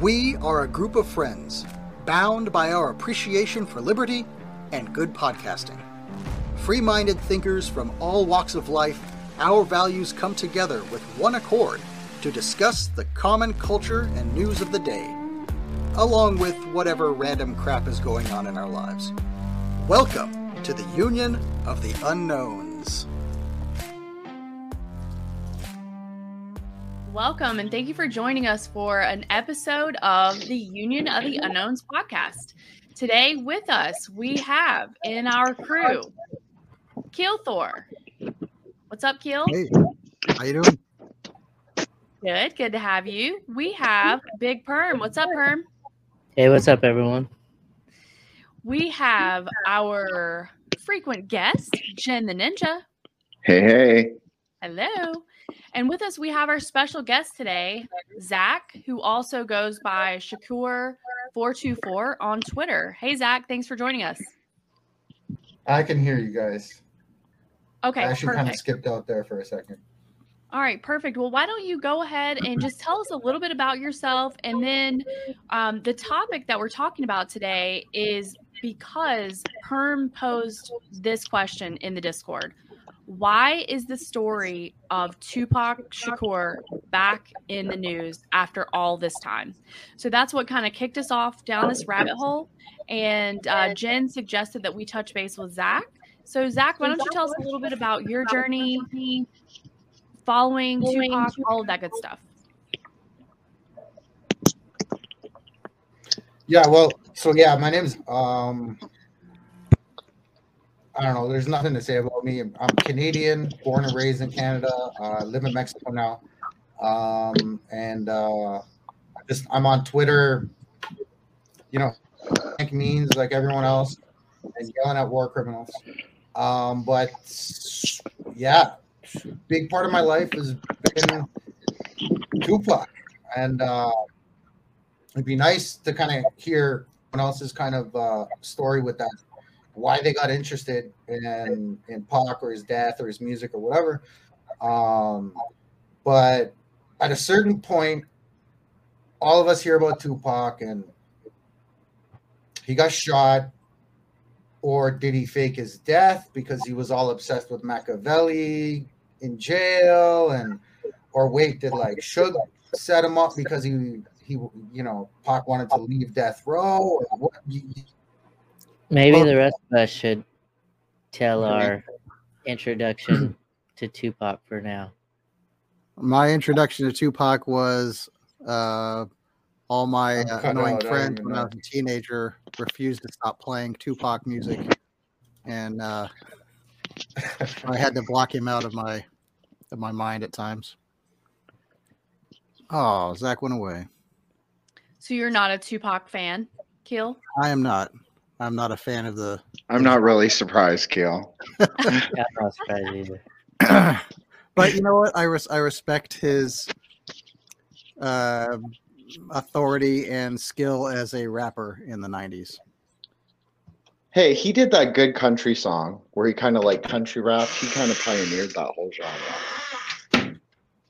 We are a group of friends, bound by our appreciation for liberty and good podcasting. Free minded thinkers from all walks of life, our values come together with one accord to discuss the common culture and news of the day, along with whatever random crap is going on in our lives. Welcome to the Union of the Unknowns. Welcome and thank you for joining us for an episode of the Union of the Unknowns podcast. Today with us we have in our crew Keel Thor. What's up, Keel? Hey, how you doing? Good, good to have you. We have Big Perm. What's up, Perm? Hey, what's up, everyone? We have our frequent guest, Jin the Ninja. Hey, hey. Hello. And with us, we have our special guest today, Zac, who also goes by Shakur424 on Twitter. Hey, Zac, thanks for joining us. I can hear you guys. Okay, I actually kind of skipped out there for a second. All right, perfect. Well, why don't you go ahead and just tell us a little bit about yourself? And then um, the topic that we're talking about today is because Perm posed this question in the Discord Why is the story of Tupac Shakur back in the news after all this time? So that's what kind of kicked us off down this rabbit hole. And uh, Jin suggested that we touch base with Zac. So, Zac, why don't you tell us a little bit about your journey following Tupac, all of that good stuff. Yeah, well, so yeah, my name's um I don't know, there's nothing to say about me. I'm Canadian, born and raised in Canada, uh live in Mexico now. Um and uh just I'm on Twitter, you know, like means like everyone else and yelling at war criminals. Um but yeah, big part of my life has been Tupac and uh it'd be nice to kind of hear someone else's kind of uh, story with that, why they got interested in in Pac or his death or his music or whatever. Um, but at a certain point, all of us hear about Tupac and he got shot, or did he fake his death because he was all obsessed with Machiavelli in jail and or wait did like Suge set him up because he he you know Pac wanted to leave death row or what Maybe Well- the rest of us should tell our introduction to Tupac for now. My introduction to Tupac was uh, all my uh, annoying out, friends even when I was a teenager refused to stop playing Tupac music, and uh, I had to block him out of my of my mind at times. Oh, Zac went away. So you're not a Tupac fan, Keel? I am not. I'm not a fan of the. I'm not really surprised, Keel. Not surprised either. but you know what? I res- I respect his uh, authority and skill as a rapper in the '90s. Hey, he did that good country song where he kind of like country rap. He kind of pioneered that whole genre.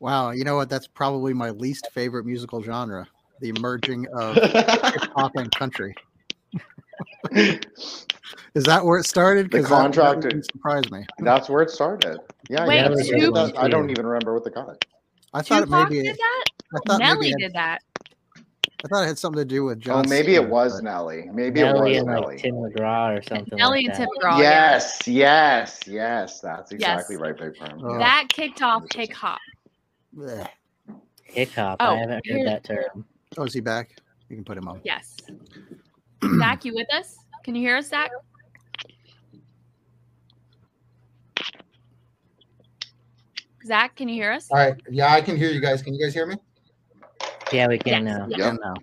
Wow, you know what? That's probably my least favorite musical genre: the merging of hip hop and country. Is that where it started? The 'Cause that- that contractor- me. That's where it started. Yeah, Wait, yeah. Tupac- he. I don't even remember what they got it. I thought Tupac maybe did that? I thought Nelly maybe it, did that. I thought it had something to do with Oh, John. maybe it was but- Nelly. Maybe Nelly it and was like Nelly. Tim McGraw or something Nelly like and that. Tim McGraw. yeah. Yes, yes, yes. That's exactly Yes. right, Big Perm. Oh. That kicked off hip hop. Hip hop. Oh, I haven't heard that term. Oh, is he back? You can put him on. Yes. Zac, you with us? Can you hear us, Zac? Zac, can you hear us? all right yeah I can hear you guys can you guys hear me Yeah, we can Yes. now. Yeah. Yep. Now.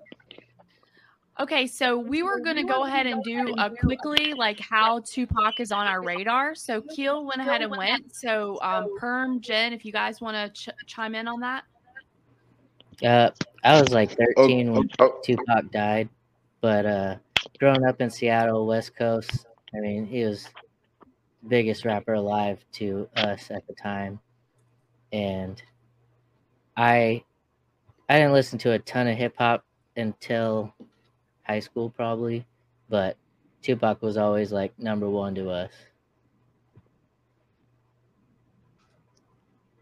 Okay, so we were going to go ahead and do a quickly like how Tupac is on our radar. So Keel went ahead and went. So um, Perm, Jin, if you guys want to ch- chime in on that. Uh, I was like 13 Oh, when oh, Tupac died, but uh, growing up in Seattle, West Coast, I mean, he was the biggest rapper alive to us at the time, and I I didn't listen to a ton of hip hop until high school probably, but Tupac was always like number one to us.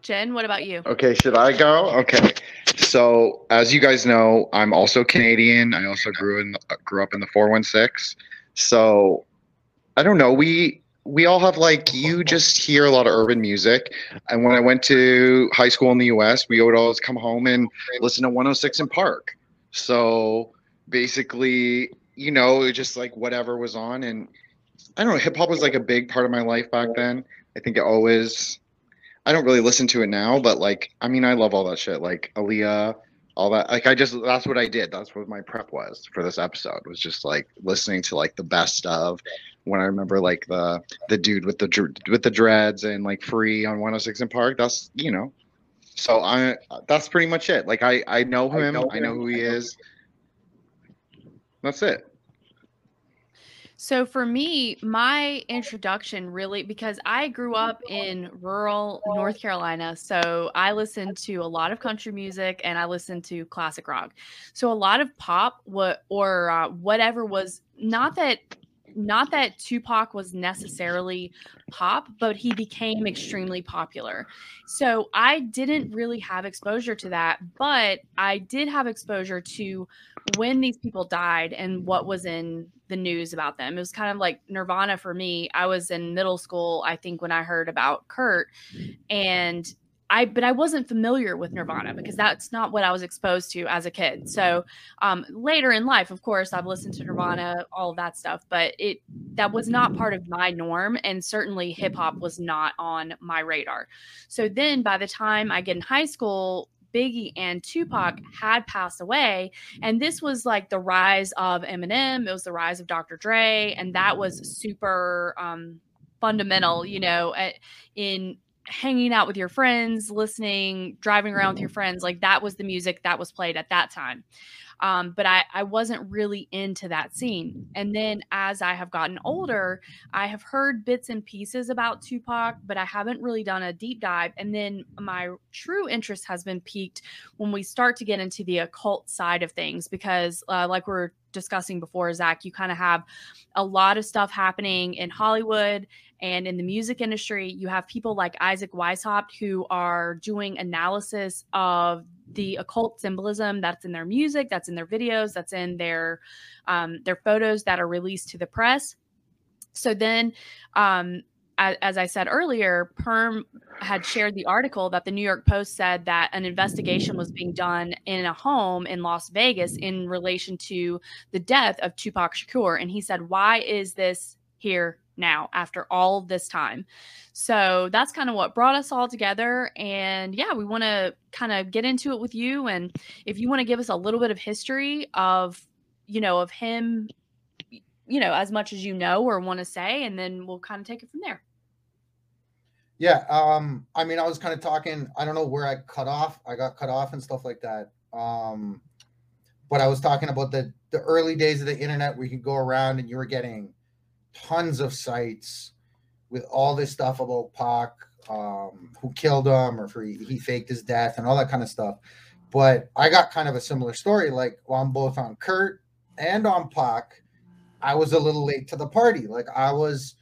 Jin, what about you? Okay, should I go? Okay. So, as you guys know, I'm also Canadian. I also grew in grew up in the 416. So, I don't know, we we all have like you just hear a lot of urban music. And when I went to high school in the US, we would always come home and listen to 106 & Park. So, basically, you know, just like whatever was on and I don't know, hip hop was like a big part of my life back then. I think it always I don't really listen to it now, but like, I mean, I love all that shit, like Aaliyah, all that. Like, I just that's what I did. That's what my prep was for this episode. Was just like listening to like the best of. When I remember like the the dude with the with the dreads and like free on 106 & Park. That's you know. So I that's pretty much it. Like I I know him. I know, I know who he is. That's it. So for me, my introduction really because I grew up in rural North Carolina, so I listened to a lot of country music and I listened to classic rock. So a lot of pop what or uh, whatever was not that not that Tupac was necessarily pop, but he became extremely popular. So I didn't really have exposure to that, but I did have exposure to when these people died and what was in the news about them. It was kind of like Nirvana for me. I was in middle school, I think, when I heard about Kurt, and I but I wasn't familiar with Nirvana because that's not what I was exposed to as a kid. So um, later in life, of course, I've listened to Nirvana, all of that stuff, but it that was not part of my norm, and certainly hip hop was not on my radar. So then, by the time I get in high school, Biggie and Tupac had passed away. And this was like the rise of Eminem, it was the rise of Dr. Dre, and that was super um, fundamental, you know, in hanging out with your friends, listening, driving around with your mm-hmm. friends. Like that was the music that was played at that time. Um, but I, I wasn't really into that scene. And then as I have gotten older, I have heard bits and pieces about Tupac, but I haven't really done a deep dive. And then my true interest has been piqued when we start to get into the occult side of things, because uh, like we're discussing before, Zac, you kind of have a lot of stuff happening in Hollywood and in the music industry. You have people like Isaac Weishaupt who are doing analysis of the occult symbolism that's in their music, that's in their videos, that's in their um, their photos that are released to the press. So then, um, as, as I said earlier, Perm had shared the article that the New York Post said that an investigation was being done in a home in Las Vegas in relation to the death of Tupac Shakur, and he said, "Why is this here now after all this time. So that's kind of what brought us all together. And yeah, we want to kind of get into it with you. And if you want to give us a little bit of history of, you know, of him, you know, as much as you know or want to say, and then we'll kind of take it from there. Yeah. Um, I mean, I was kind of talking, I don't know where I cut off. I got cut off and stuff like that. Um, but I was talking about the the early days of the internet where you could go around and you were getting tons of sites with all this stuff about Pac, um, who killed him or he, he faked his death and all that kind of stuff. But I got kind of a similar story. Like well, I'm both on Kurt and on Pac. I was a little late to the party. Like I was,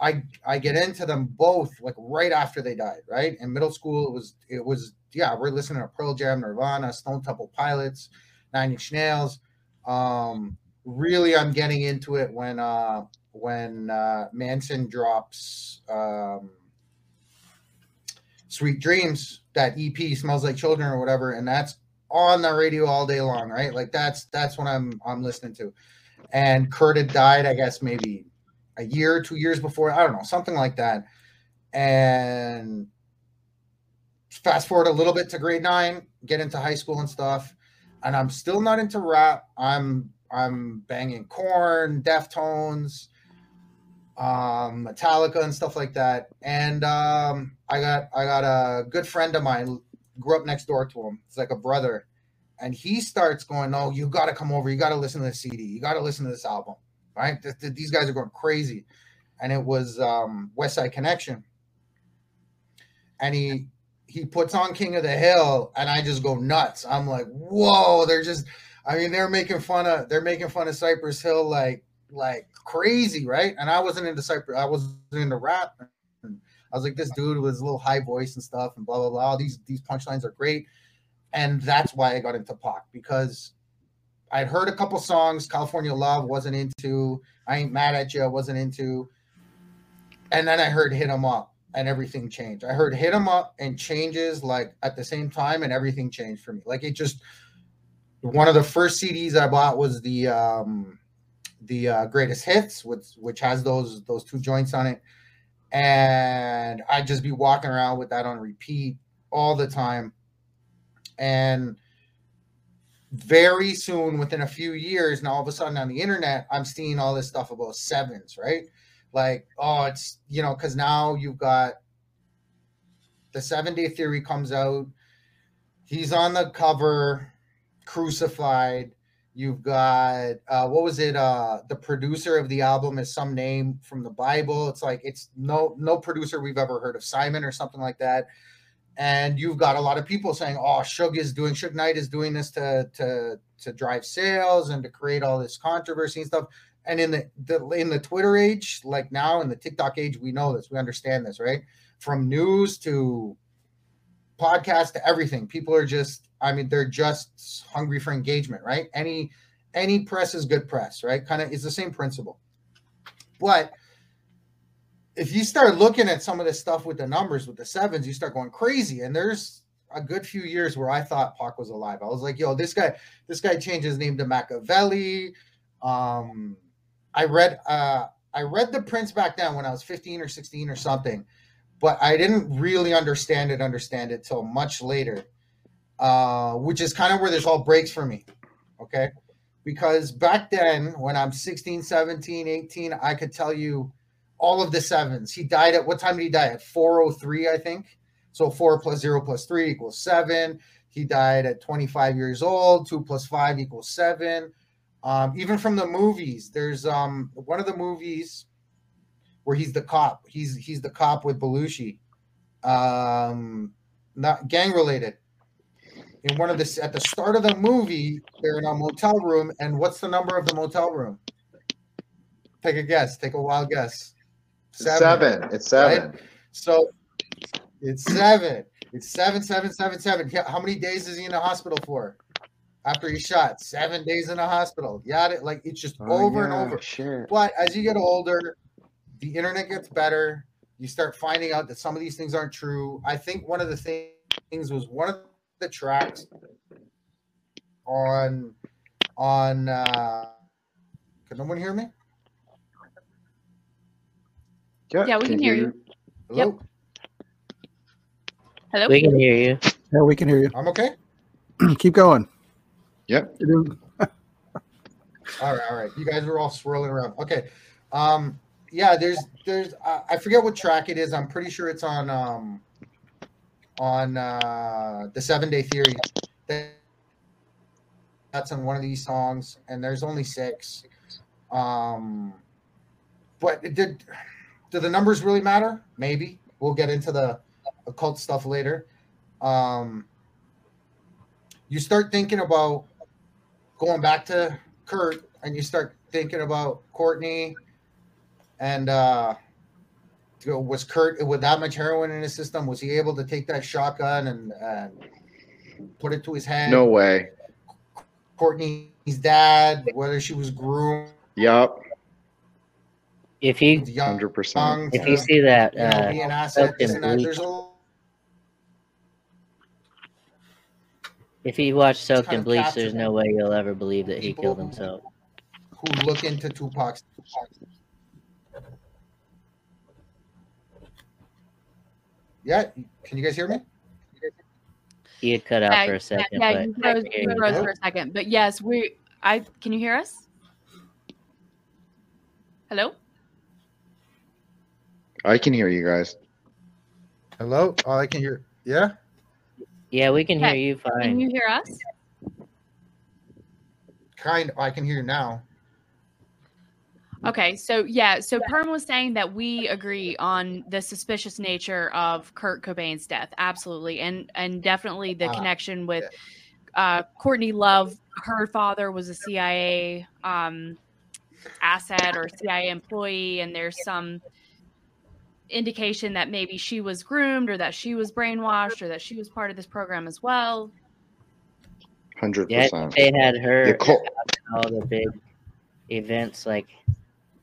I I get into them both like right after they died. Right in middle school, it was it was yeah we're listening to Pearl Jam, Nirvana, Stone Temple Pilots, Nine Inch Nails. Um, really, I'm getting into it when uh when uh, Manson drops um, Sweet Dreams, that EP smells like children or whatever, and that's on the radio all day long, right? Like that's that's what I'm I'm listening to. And Kurt had died, I guess maybe a year, two years before, I don't know, something like that. And fast forward a little bit to grade nine, get into high school and stuff, and I'm still not into rap. I'm I'm banging Korn, Deftones, um, Metallica and stuff like that. And um, I got I got a good friend of mine grew up next door to him. It's like a brother, and he starts going, "Oh, you got to come over. You got to listen to this CD. You got to listen to this album. Right? Th- th- these guys are going crazy." And it was um, Westside Connection, and he he puts on King of the Hill, and I just go nuts. I'm like, "Whoa!" They're just I mean, they're making fun of they're making fun of Cypress Hill like like crazy, right? And I wasn't into Cypress, I wasn't into rap. And I was like, this dude with his little high voice and stuff, and blah blah blah. These these punchlines are great, and that's why I got into Pac because I'd heard a couple songs. California Love wasn't into. I ain't mad at you. I wasn't into. And then I heard Hit 'Em Up, and everything changed. I heard Hit 'Em Up and changes like at the same time, and everything changed for me. Like it just. One of the first CDs I bought was the um, the uh, greatest hits, which which has those those two joints on it, and I'd just be walking around with that on repeat all the time, and very soon, within a few years, now all of a sudden on the internet, I'm seeing all this stuff about sevens, right? Like, oh, it's you know, because now you've got the seven day theory comes out. He's on the cover, crucified. You've got uh, what was it? Uh, the producer of the album is some name from the Bible. It's like it's no no producer we've ever heard of, Simon or something like that and you've got a lot of people saying, "Oh, Suge is doing Suge Knight is doing this to to to drive sales and to create all this controversy and stuff." And in the, the in the Twitter age, like now in the TikTok age, we know this, we understand this, right? From news to podcast to everything, people are just, I mean, they're just hungry for engagement, right? Any any press is good press, right? Kind of, it's the same principle, but if you start looking at some of this stuff with the numbers with the sevens, you start going crazy. And there's a good few years where I thought Pac was alive. I was like, yo, this guy, this guy changed his name to Machiavelli. Um, I read uh I read the Prince back then when I was 15 or 16 or something, but I didn't really understand it, understand it till much later. Uh, which is kind of where this all breaks for me. Okay. Because back then, when I'm 16, 17, 18, I could tell you all of the sevens. He died at what time did he die? At 403, I think. So four plus zero plus three equals seven. He died at 25 years old. Two plus five equals seven. Um, even from the movies, there's um one of the movies where he's the cop. He's he's the cop with Belushi. Um, not gang related. In one of the at the start of the movie, they're in a motel room, and what's the number of the motel room? Take a guess. Take a wild guess. Seven. seven. It's seven. Right? So it's seven. It's seven, seven, seven, seven. How many days is he in the hospital for? After he's shot, seven days in the hospital. Yeah, it like it's just oh, over yeah, and over. Sure. But as you get older, the internet gets better. You start finding out that some of these things aren't true. I think one of the things was one of the tracks on on. uh Can no one hear me? Yeah, yeah we can, can hear you. you. Hello? Yep. Hello. We can hear you. Yeah, we can hear you. I'm okay. Keep going. Yep. all right, all right. You guys are all swirling around. Okay. Um, yeah, there's there's uh, I forget what track it is. I'm pretty sure it's on um on uh the seven day theory. That's on one of these songs, and there's only six. Um, but did do the numbers really matter? Maybe. We'll get into the occult stuff later. Um, you start thinking about going back to Kurt and you start thinking about Courtney and uh, was Kurt with that much heroin in his system? Was he able to take that shotgun and, and put it to his head? No way. Courtney's dad, whether she was groomed. Yep if you hundred percent, if you see that, uh, you know, if you watch Soaked in Bleach, there's no way you'll ever believe that he killed himself. Who look into Tupac's. Yeah, can you guys hear me? He had cut out yeah, for a second. Yeah, you froze, you froze for a second. But yes, we. I can you hear us? Hello. I can hear you guys. Hello? Oh, I can hear. Yeah? Yeah, we can okay. hear you fine. Can you hear us? Kind Of, I can hear you now. Okay, so yeah, so Perm was saying that we agree on the suspicious nature of Kurt Cobain's death, absolutely, and and definitely the uh, connection with uh, Courtney Love her father was a CIA um, asset or CIA employee, and there's some indication that maybe she was groomed or that she was brainwashed or that she was part of this program as well. Hundred Yeah, percent. they had her Yeah, all the big events like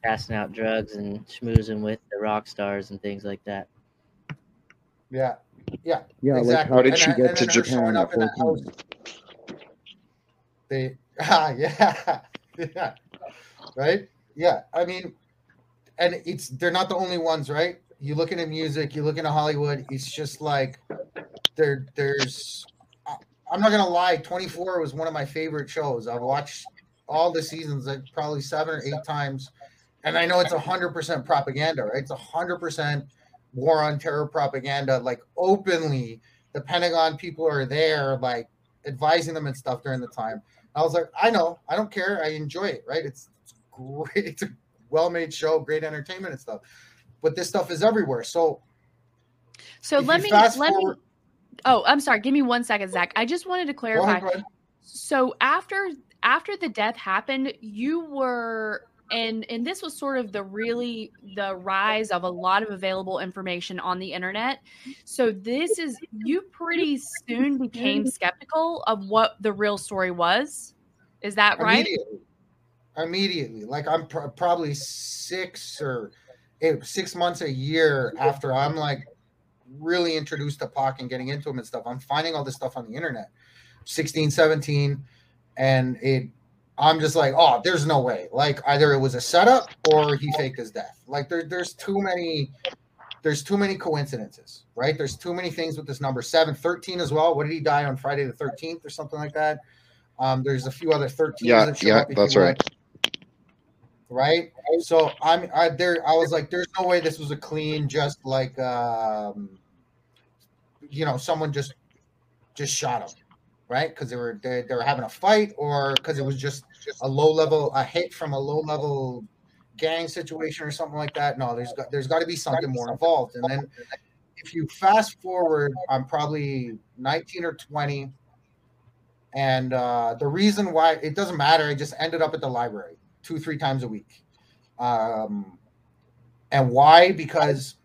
passing out drugs and schmoozing with the rock stars and things like that. Yeah, yeah, Yeah, exactly. like how did And she I- get and to Japan at up in that 14? house. They, ah, yeah, yeah, right, yeah. I mean, and it's they're not the only ones, right? You look into music, you look into Hollywood. It's just like there, there's. I'm not gonna lie. 24 was one of my favorite shows. I've watched all the seasons, like probably seven or eight times, and I know it's hundred percent propaganda, right? It's hundred percent war on terror propaganda, like openly. The Pentagon people are there, like advising them and stuff during the time. I was like, I know, I don't care, I enjoy it, right? It's, it's great, it's a well-made show, great entertainment and stuff. But this stuff is everywhere. So So let me let me. Oh, I'm sorry. Give me one second, Zac. I just wanted to Go clarify. ahead, go ahead. So after after the death happened, you were and and this was sort of the really the rise of a lot of available information on the internet. So this is you pretty soon became skeptical of what the real story was. Is that right? Immediately. Immediately. Like I'm pr- probably six or eight, six months a year after I'm like really introduced to Pac and getting into him and stuff. I'm finding all this stuff on the internet. 16, 17. And it I'm just like, oh, there's no way. Like either it was a setup or he faked his death. Like there, there's too many there's too many coincidences, right? There's too many things with this number. 7, 13 as well. What did he die on Friday the 13th or something like that? Um, there's a few other 13s Yeah, that yeah, that's right. Right. So I'm I there I was like, there's no way this was a clean, just like um you know, someone just just shot him, right? Because they were they, they were having a fight or because it was just a low level a hit from a low level gang situation or something like that. No, there's got there's got to be something more involved. And then if you fast forward, I'm probably 19 or 20, and uh, the reason why it doesn't matter, I just ended up at the library two three times a week. Um, and why? Because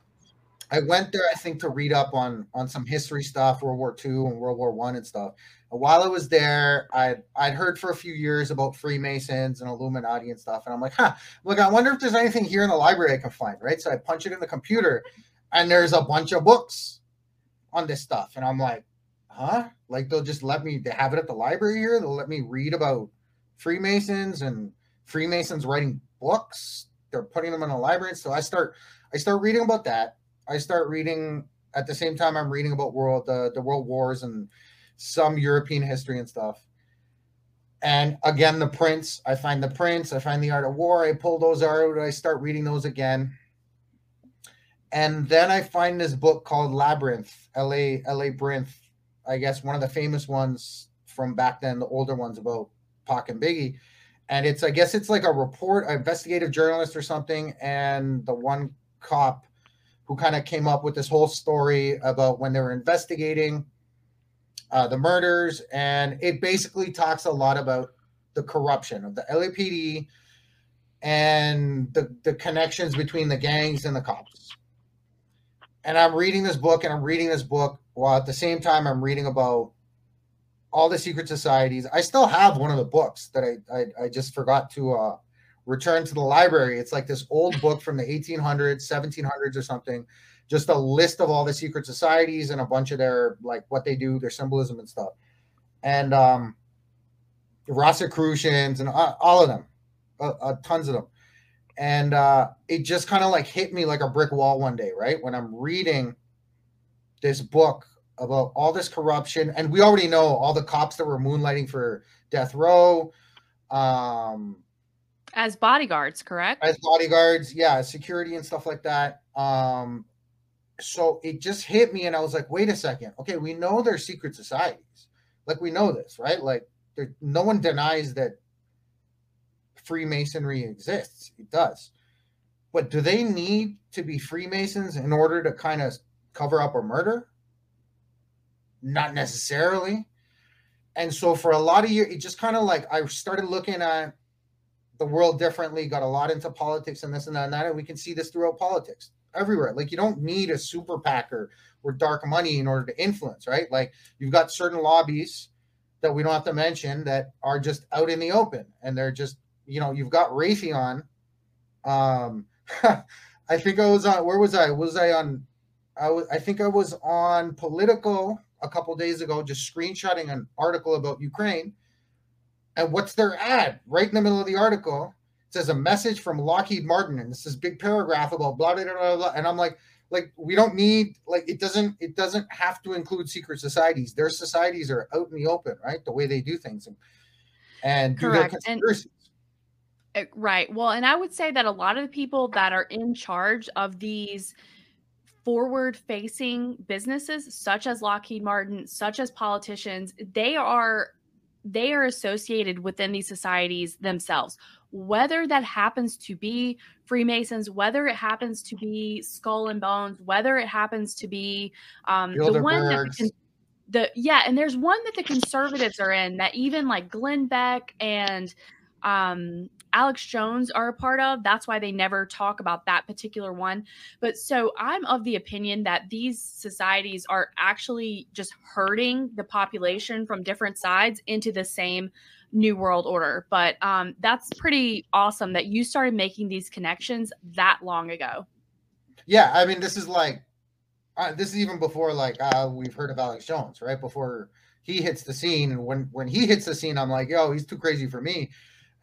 I went there, I think, to read up on on some history stuff, World War II and World War One and stuff. While I was there, I'd I'd heard for a few years about Freemasons and Illuminati and stuff, and I'm like, huh, look, I wonder if there's anything here in the library I can find, right? So I punch it in the computer, and there's a bunch of books on this stuff, and I'm like, huh? Like they'll just let me they have it at the library here. They'll let me read about Freemasons and Freemasons writing books. They're putting them in the library. So I start I start reading about that. I start reading at the same time I'm reading about world the, the world wars and some European history and stuff. And again, the Prince. I find the Prince. I find the art of war. I pull those out. I start reading those again. And then I find this book called Labyrinth, L.A. L.A. Brinth. I guess one of the famous ones from back then, the older ones about Pac and Biggie. And it's, I guess it's like a report, an investigative journalist or something. And the one cop who kind of came up with this whole story about when they were investigating uh, the murders. And it basically talks a lot about the corruption of the LAPD and the, the connections between the gangs and the cops. And I'm reading this book and I'm reading this book while at the same time I'm reading about all the secret societies. I still have one of the books that I, I, I just forgot to uh, return to the library. It's like this old book from the 1800s, 1700s or something, just a list of all the secret societies and a bunch of their like what they do, their symbolism and stuff. And um, the Rosicrucians and uh, all of them, uh, uh, tons of them. And uh, it just kind of like hit me like a brick wall one day, right? When I'm reading this book about all this corruption, and we already know all the cops that were moonlighting for death row, um, As bodyguards, correct? as bodyguards, yeah, security and stuff like that. Um, so it just hit me, and I was like, wait a second, okay, we know they're secret societies, like we know this, right? Like, there, no one denies that Freemasonry exists; it does. But do they need to be Freemasons in order to kind of cover up a murder? Not necessarily. and so for a lot of years, it just kind of like I started looking at the world differently, got a lot into politics and this and that and that, and we can see this throughout politics everywhere. Like you don't need a super PAC or dark money in order to influence, right? Like you've got certain lobbies that we don't have to mention that are just out in the open, and they're just you know you've got Raytheon. Um, I think I was on. Where was I? Was I on? I was. I think I was on Politico a couple days ago, just screenshotting an article about Ukraine. And what's their ad? Right in the middle of the article, says a message from Lockheed Martin, and this is big paragraph about blah blah blah blah. And I'm like, like we don't need like it doesn't it doesn't have to include secret societies. Their societies are out in the open, right? The way they do things and and do their conspiracies. And- eh, Right. Well, and I would say that a lot of the people that are in charge of these forward facing businesses such as Lockheed Martin, such as politicians, they are they are associated within these societies themselves. Whether that happens to be Freemasons, whether it happens to be Skull and Bones, whether it happens to be um, the one that the, the yeah, and there's one that the conservatives are in that even like Glenn Beck and um Alex Jones are a part of. That's why they never talk about that particular one. But so I'm of the opinion that these societies are actually just hurting the population from different sides into the same new world order. But um, that's pretty awesome that you started making these connections that long ago. Yeah, I mean, this is like uh, this is even before like uh, we've heard of Alex Jones, right? Before he hits the scene, and when when he hits the scene, I'm like, yo, he's too crazy for me.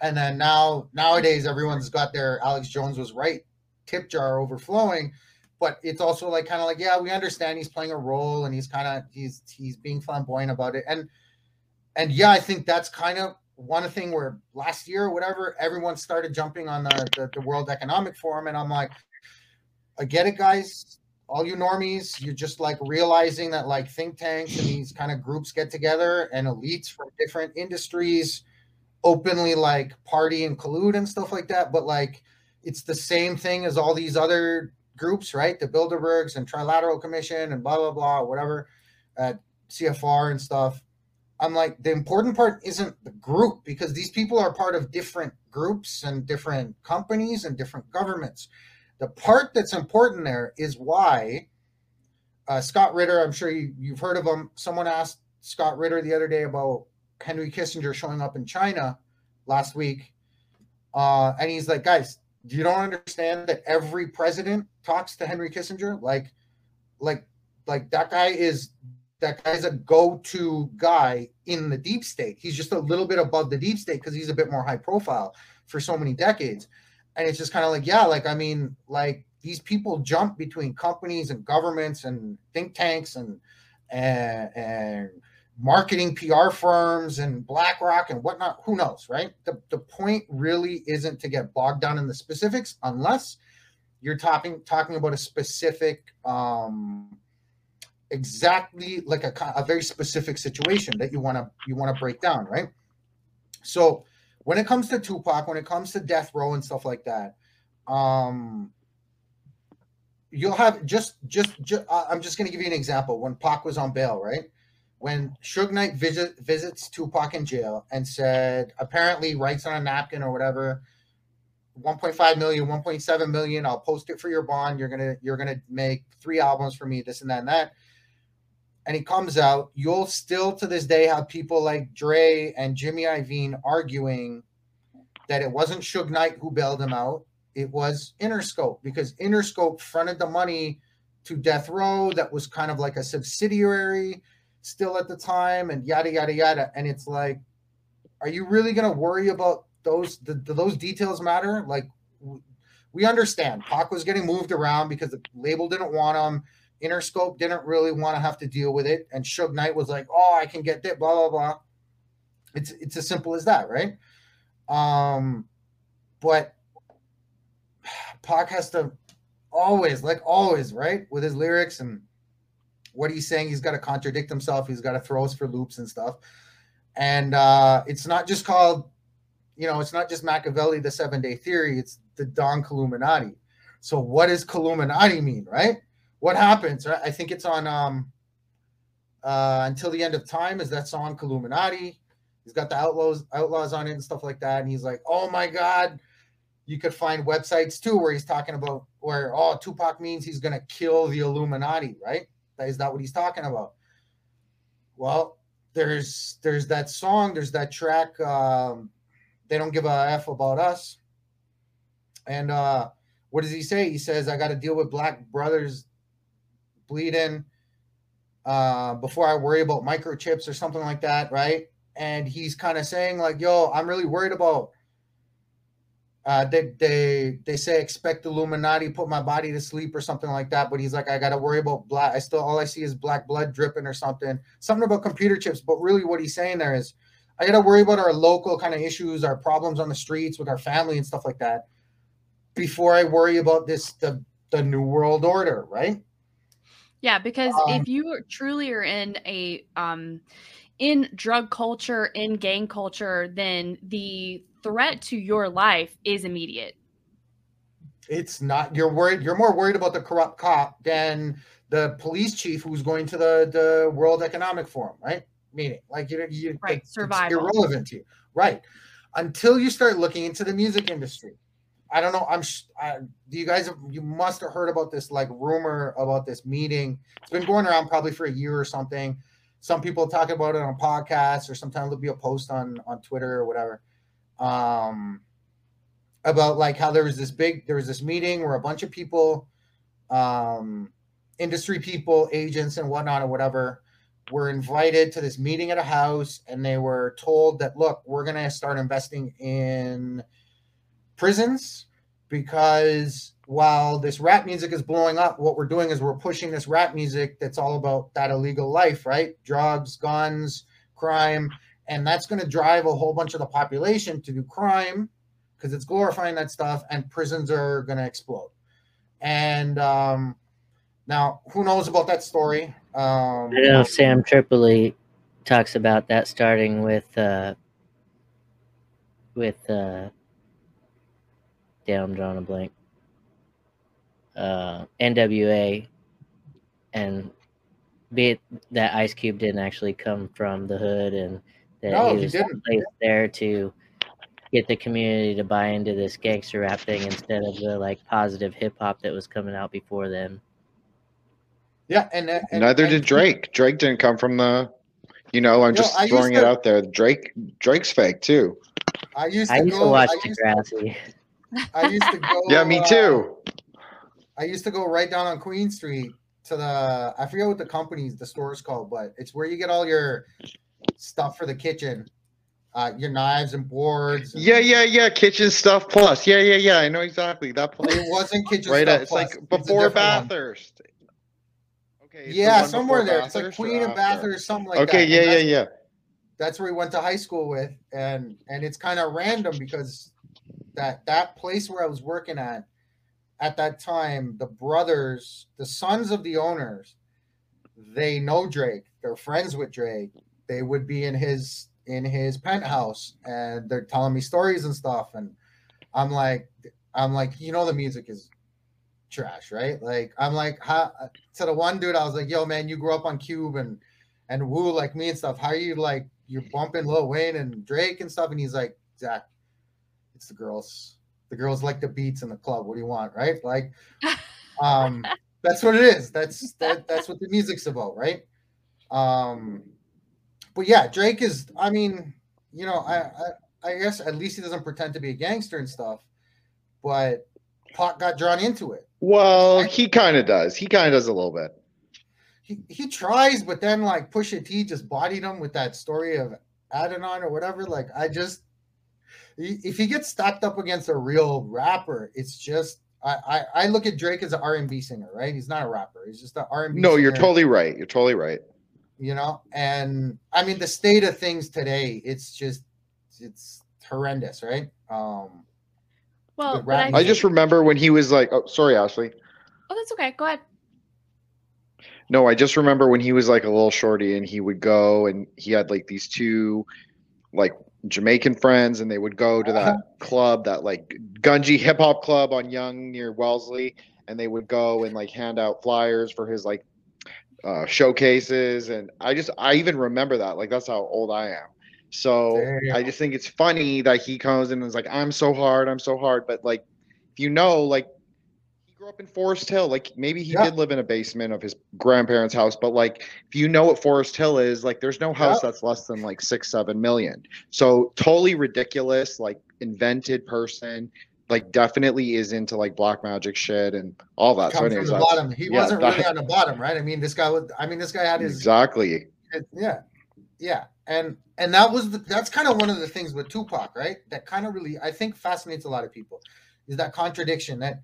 And then now nowadays everyone's got their Alex Jones was right tip jar overflowing. But it's also like kind of like, yeah, we understand he's playing a role and he's kind of he's he's being flamboyant about it. And and yeah, I think that's kind of one thing where last year or whatever, everyone started jumping on the, the, the World Economic Forum. And I'm like, I get it, guys. All you normies, you're just like realizing that like think tanks and these kind of groups get together and elites from different industries openly like party and collude and stuff like that, but like it's the same thing as all these other groups, right? The Bilderbergs and Trilateral Commission and blah blah blah, whatever, at CFR and stuff. I'm like, the important part isn't the group because these people are part of different groups and different companies and different governments. The part that's important there is why uh, Scott Ritter, I'm sure you, you've heard of him. Someone asked Scott Ritter the other day about Henry Kissinger showing up in China last week. Uh, and he's like, guys, you don't understand that every president talks to Henry Kissinger? Like, like, like that guy is that guy's a go-to guy in the deep state. He's just a little bit above the deep state because he's a bit more high profile for so many decades. And it's just kind of like, yeah, like I mean, like these people jump between companies and governments and think tanks and and, and marketing PR firms and BlackRock and whatnot. Who knows, right? The, the point really isn't to get bogged down in the specifics unless you're talking talking about a specific um exactly like a, a very specific situation that you want to you want to break down right so when it comes to tupac when it comes to death row and stuff like that um you'll have just just, just uh, i'm just going to give you an example when pac was on bail right when Suge Knight visit, visits Tupac in jail and said, apparently writes on a napkin or whatever, 1.5 million, 1.7 million, I'll post it for your bond. You're gonna you're gonna make three albums for me, this and that and that. And he comes out, you'll still to this day have people like Dre and Jimmy Iovine arguing that it wasn't Suge Knight who bailed him out. It was Interscope because Interscope fronted the money to Death Row that was kind of like a subsidiary still at the time and yada yada yada. And it's like are you really going to worry about those do, do, those details matter? Like we understand. Pac was getting moved around because the label didn't want him Interscope didn't really want to have to deal with it and Suge Knight was like oh I can get that blah blah blah it's it's as simple as that right um but Pac has to always like always right with his lyrics and what he's saying. He's got to contradict himself. He's got to throw us for loops and stuff. And uh, it's not just called, you know, it's not just Machiavelli, the seven day theory. It's the Don Killuminati. So what does Killuminati mean, right? What happens? I think it's on. Um, uh, until the end of time is that song Illuminati. He's got the outlaws outlaws on it and stuff like that. And he's like, oh my god, you could find websites too where he's talking about where oh Tupac means he's gonna kill the Illuminati, right? That is that what he's talking about? Well, there's there's that song, there's that track. Um, they don't give a f about us. And uh, what does he say? He says, "I got to deal with black brothers bleeding uh, before I worry about microchips or something like that, right?" And he's kind of saying like, "Yo, I'm really worried about." Uh, they they they say expect Illuminati put my body to sleep or something like that, but he's like, I gotta worry about black. I still all I see is black blood dripping or something, something about computer chips. But really, what he's saying there is, I gotta worry about our local kind of issues, our problems on the streets with our family and stuff like that, before I worry about this the the new world order, right? Yeah, because Um, if you truly are in a um in drug culture, in gang culture, then the threat to your life is immediate. It's not you're worried. You're more worried about the corrupt cop than the police chief who's going to the the World Economic Forum, right? Meaning, like you, you Right, it's survival. irrelevant to you, right? Until you start looking into the music industry. I don't know. I'm. do you guys? Have, you must have heard about this like rumor about this meeting. It's been going around probably for a year or something. Some people talk about it on podcasts, or sometimes there'll be a post on on Twitter or whatever. Um, about like how there was this big there was this meeting where a bunch of people um industry people agents and whatnot or whatever were invited to this meeting at a house and they were told that look we're to start investing in prisons because while this rap music is blowing up what we're doing is we're pushing this rap music that's all about that illegal life right? Drugs guns crime. And that's going to drive a whole bunch of the population to do crime because it's glorifying that stuff and prisons are going to explode. And um now who knows about that story? Um I know Sam Tripoli talks about that starting with uh with uh damn I'm drawing a blank. Uh NWA and be it that Ice Cube didn't actually come from the hood and that No, he he was didn't. placed there to get the community to buy into this gangster rap thing instead of the like positive hip hop that was coming out before then. yeah and, and Neither and did Drake. Drake didn't come from the. You know, I'm Yo, just I used throwing it out there. Drake, Drake's fake too. i used to I used go to watch I used, Degrassi. I used to go Yeah, me uh, too. I used to go right down on Queen Street to the I forget what the company's the store is called, but it's where you get all your stuff for the kitchen, uh, your knives and boards. and- Yeah, yeah, yeah. Kitchen stuff plus. Yeah, yeah, yeah. I know exactly that place. It wasn't kitchen right stuff. at, it's plus. like It's before one. Bathurst. Okay. it's the Yeah, somewhere there. It's like Queen and? Bathurst, something like that. okay, yeah, yeah, yeah. That's where we went to high school with, and and it's kind of random because that that place where I was working at at that time, the brothers, the sons of the owners, they know Drake. They're friends with Drake. They would be in his in his penthouse, and they're telling me stories and stuff. And I'm like, I'm like, you know, the music is trash, right? Like, I'm like, how, to the one dude, I was like, yo, man, you grew up on Cube and and Wu like me and stuff. How are you like you're bumping Lil Wayne and Drake and stuff? And he's like, Zac, it's the girls. The girls like the beats in the club. What do you want, right? Like, um, that's what it is. That's that. That's what the music's about, right? Um, but yeah, Drake is. I mean, you know, I, I I guess at least he doesn't pretend to be a gangster and stuff. But Pac got drawn into it. Well, he kind of does. He kind of does a little bit. he, he tries, but then like Pusha T just bodied him with that story of Adidon or whatever. Like I just, he- if he gets stacked up against a real rapper, it's just I I, I look at Drake as an R and B singer, right? He's not a rapper. He's just an R and B. No, you're totally right. You're totally right. you know. And I mean, the state of things today, it's just it's horrendous, right? Um, Well, But but I, rap I just remember when he was like, "Oh, sorry, Ashley." oh, that's okay. Go ahead. No, I just remember when he was like a little shorty and he would go and he had like these two like Jamaican friends and they would go to that club, that like Gunji hip hop club on Yonge near Wellesley, and they would go and like hand out flyers for his like uh, showcases, and I just I even remember that. Like that's how old I am. So Damn. I just think it's funny that he comes in and is like, "I'm so hard, I'm so hard," but like, if you know, like grew up in Forest Hill. Like maybe he Yeah. did live in a basement of his grandparents' house, but like if you know what Forest Hill is, like there's no house Yeah. that's less than like six, seven million. So totally ridiculous, like invented person. Like definitely is into like black magic shit and all that. So Come from anyways, the bottom. He yeah, wasn't that- really on the bottom, right? I mean, this guy was. I mean, this guy had his exactly. It- yeah yeah and and that was the, that's kind of one of the things with tupac right that kind of really i think fascinates a lot of people is that contradiction that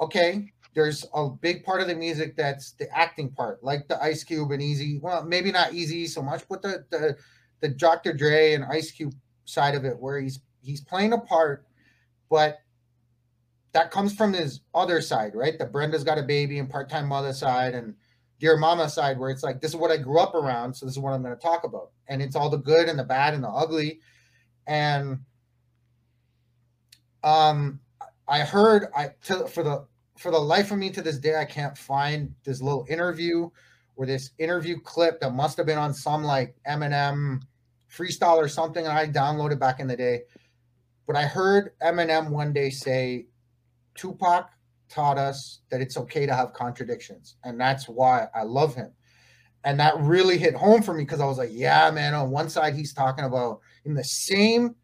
okay there's a big part of the music that's the acting part like the ice cube and Eazy well maybe not Eazy so much but the the the dr dre and ice cube side of it where he's he's playing a part but that comes from his other side right the brenda's got a baby and part-time mother side and Dear Mama side, where it's like, this is what I grew up around, so this is what I'm going to talk about. And it's all the good and the bad and the ugly. And um, I heard I to, for the for the life of me to this day, I can't find this little interview or this interview clip that must have been on some like Eminem freestyle or something, and I downloaded back in the day. But I heard Eminem one day say, Tupac taught us that it's okay to have contradictions and that's why i love him and that really hit home for me because i was like yeah man on one side he's talking about in the same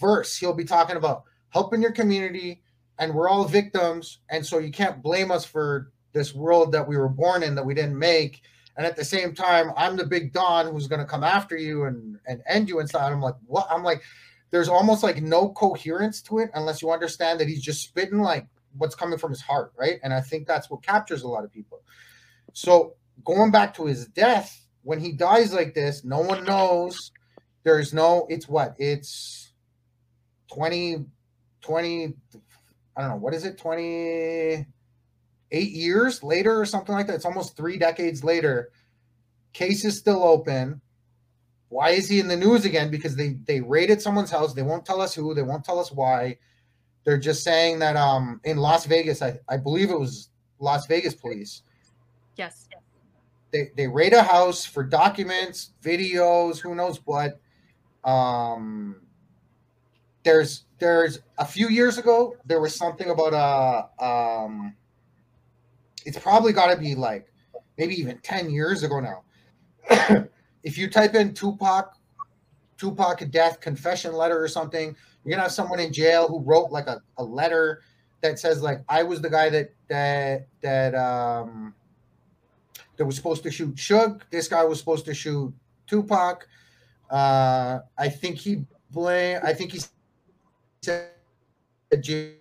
verse he'll be talking about helping your community and we're all victims and so you can't blame us for this world that we were born in that we didn't make and at the same time i'm the big don who's going to come after you and and end you inside i'm like what i'm like there's almost like no coherence to it unless you understand that he's just spitting like what's coming from his heart, right? And I think that's what captures a lot of people. So going back to his death, when he dies like this, no one knows. There's no, it's what? It's 20, 20, I don't know, what is it? 28 years later or something like that. It's almost three decades later. Case is still open. Why is he in the news again? Because they they raided someone's house. They won't tell us who. They won't tell us why they're just saying that um in Las Vegas, I, I believe it was Las Vegas police, Yes. they, they raid a house for documents, videos, who knows what. Um there's there's a few years ago there was something about uh um it's probably gotta be like maybe even 10 years ago now. if you type in Tupac Tupac death confession letter or something, you're gonna have someone in jail who wrote like a, a letter that says like I was the guy that that that um that was supposed to shoot Suge. This guy was supposed to shoot Tupac. Uh I think he blame I think he said Jimmy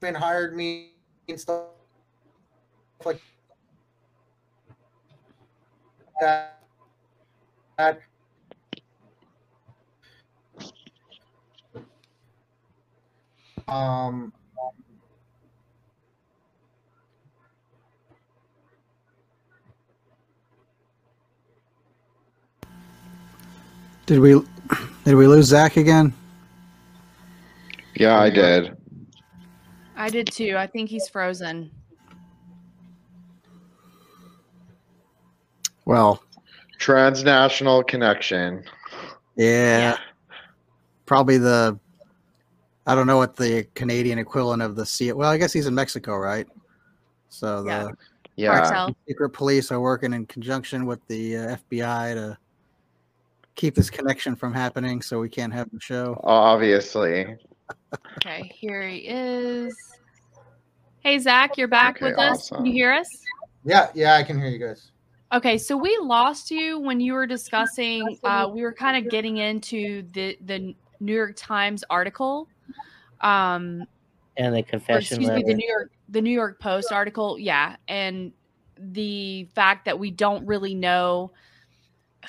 been hired me and stuff like that. that. Um, Did we did we lose Zac again? Yeah, I did. I did too. I think he's frozen. Well, Transnational connection. yeah, Yeah. probably the. I don't know what the Canadian equivalent of the C. Well, I guess he's in Mexico, right? So the Yeah. Yeah. Secret police are working in conjunction with the uh, FBI to keep this connection from happening, so we can't have the show. Obviously. Okay, here he is. Hey Zac, you're back Okay, with us. Can you hear us? yeah, yeah, I can hear you guys. Okay, so we lost you when you were discussing. Uh, we were kind of getting into the the New York Times article, um, and the or confession excuse me, the New York the New York Post article. Yeah, and the fact that we don't really know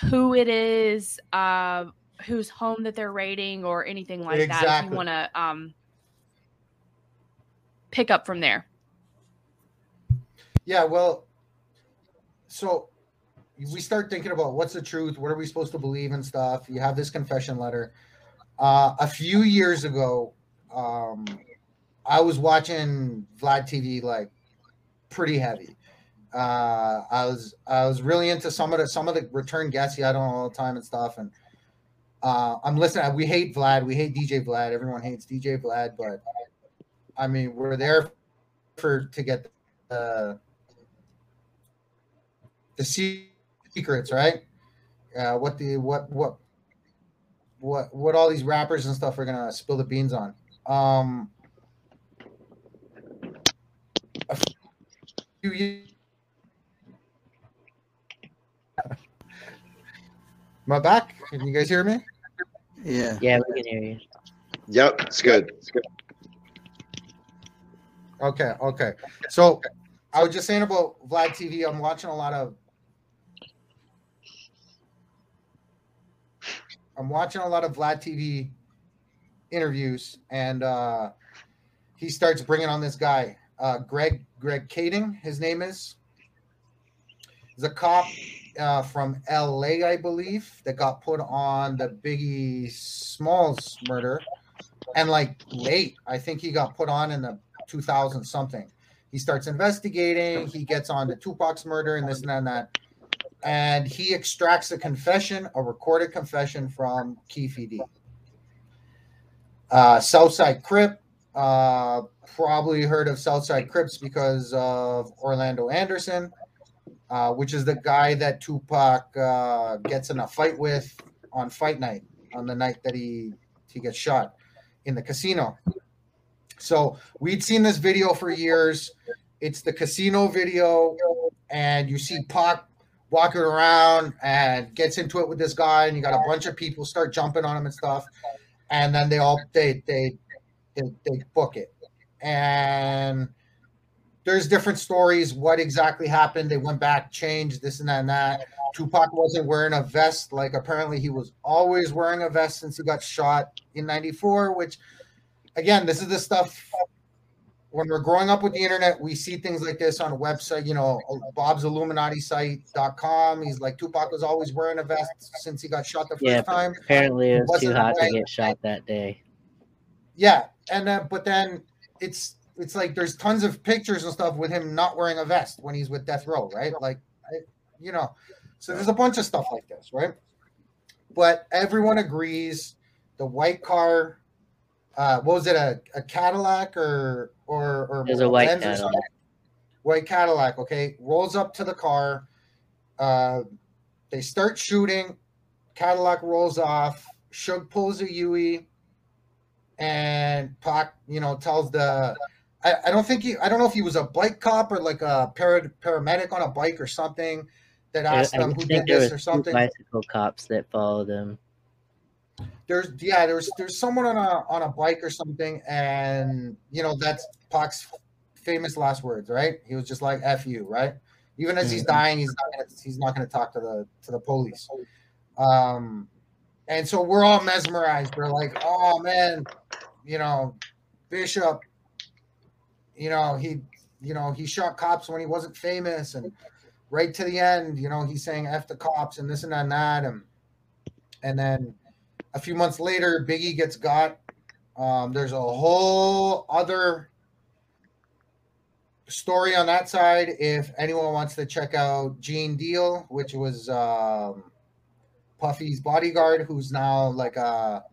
who it is, uh, whose home that they're raiding, or anything like that. If you want to um, pick up from there. Yeah, well, so we start thinking about what's the truth, what are we supposed to believe and stuff. You have this confession letter. Uh, a few years ago, um, I was watching Vlad TV like pretty heavy. Uh, I was I was really into some of the some of the return guests he had on all the time and stuff. And uh, I'm listening. We hate Vlad. We hate DJ Vlad. Everyone hates DJ Vlad, but I mean we're there for to get the the secrets, right? Uh, what the what what what what all these rappers and stuff are gonna spill the beans on. Um, a few years. Am I back? Can you guys hear me? Yeah. Yeah, we can hear you. Yep, it's good. It's good. Okay, okay. So I was just saying about Vlad TV. I'm watching a lot of. I'm watching a lot of Vlad TV interviews, and uh, he starts bringing on this guy, uh, Greg Greg Kading. His name is. He's a cop uh, from LA, I believe, that got put on the Biggie Smalls murder, and like late, I think he got put on in the 2000 something. He starts investigating. He gets on the Tupac's murder and this and that and that. And he extracts a confession, a recorded confession from Keefe D. Uh, Southside Crip, uh, probably heard of Southside Crips because of Orlando Anderson, uh, which is the guy that Tupac uh, gets in a fight with on fight night, on the night that he he gets shot in the casino. So we'd seen this video for years. It's the casino video, and you see Pac walking around and gets into it with this guy, and you got a bunch of people start jumping on him and stuff, and then they all they they they, they book it, and there's different stories what exactly happened. They went back, changed this and that and that. Tupac wasn't wearing a vest, like apparently he was always wearing a vest since he got shot in '94, which again, this is the stuff when we're growing up with the internet, we see things like this on a website, you know, Bob's Illuminati site.com. He's like, Tupac was always wearing a vest since he got shot the first Yeah, time. Apparently, it was Wasn't too hot to get shot that day. Yeah. And then, but then it's, it's like there's tons of pictures and stuff with him not wearing a vest when he's with Death Row, right? Like, I- you know, so there's a bunch of stuff like this, right? But everyone agrees the white car, uh, what was it, a, a Cadillac or, or, or There's a white Benz Cadillac. something? white Cadillac, okay, rolls up to the car. Uh, they start shooting. Cadillac rolls off. Suge pulls a Yui, and Pac, you know, tells the. I, I don't think he. I don't know if he was a bike cop or like a para, paramedic on a bike or something that asked I them who think did this or something. bicycle cops that followed him. there's yeah there's there's someone on a on a bike or something and you know that's Pac's famous last words right he was just like f you right even as he's Mhm. dying he's not gonna he's not gonna talk to the to the police um and so we're all mesmerized we're like oh man you know bishop you know he you know he shot cops when he wasn't famous and right to the end you know he's saying f the cops and this and that and that and and then a few months later, Biggie gets got. Um, there's a whole other story on that side. If anyone wants to check out Gene Deal, which was um, Puffy's bodyguard, who's now like a,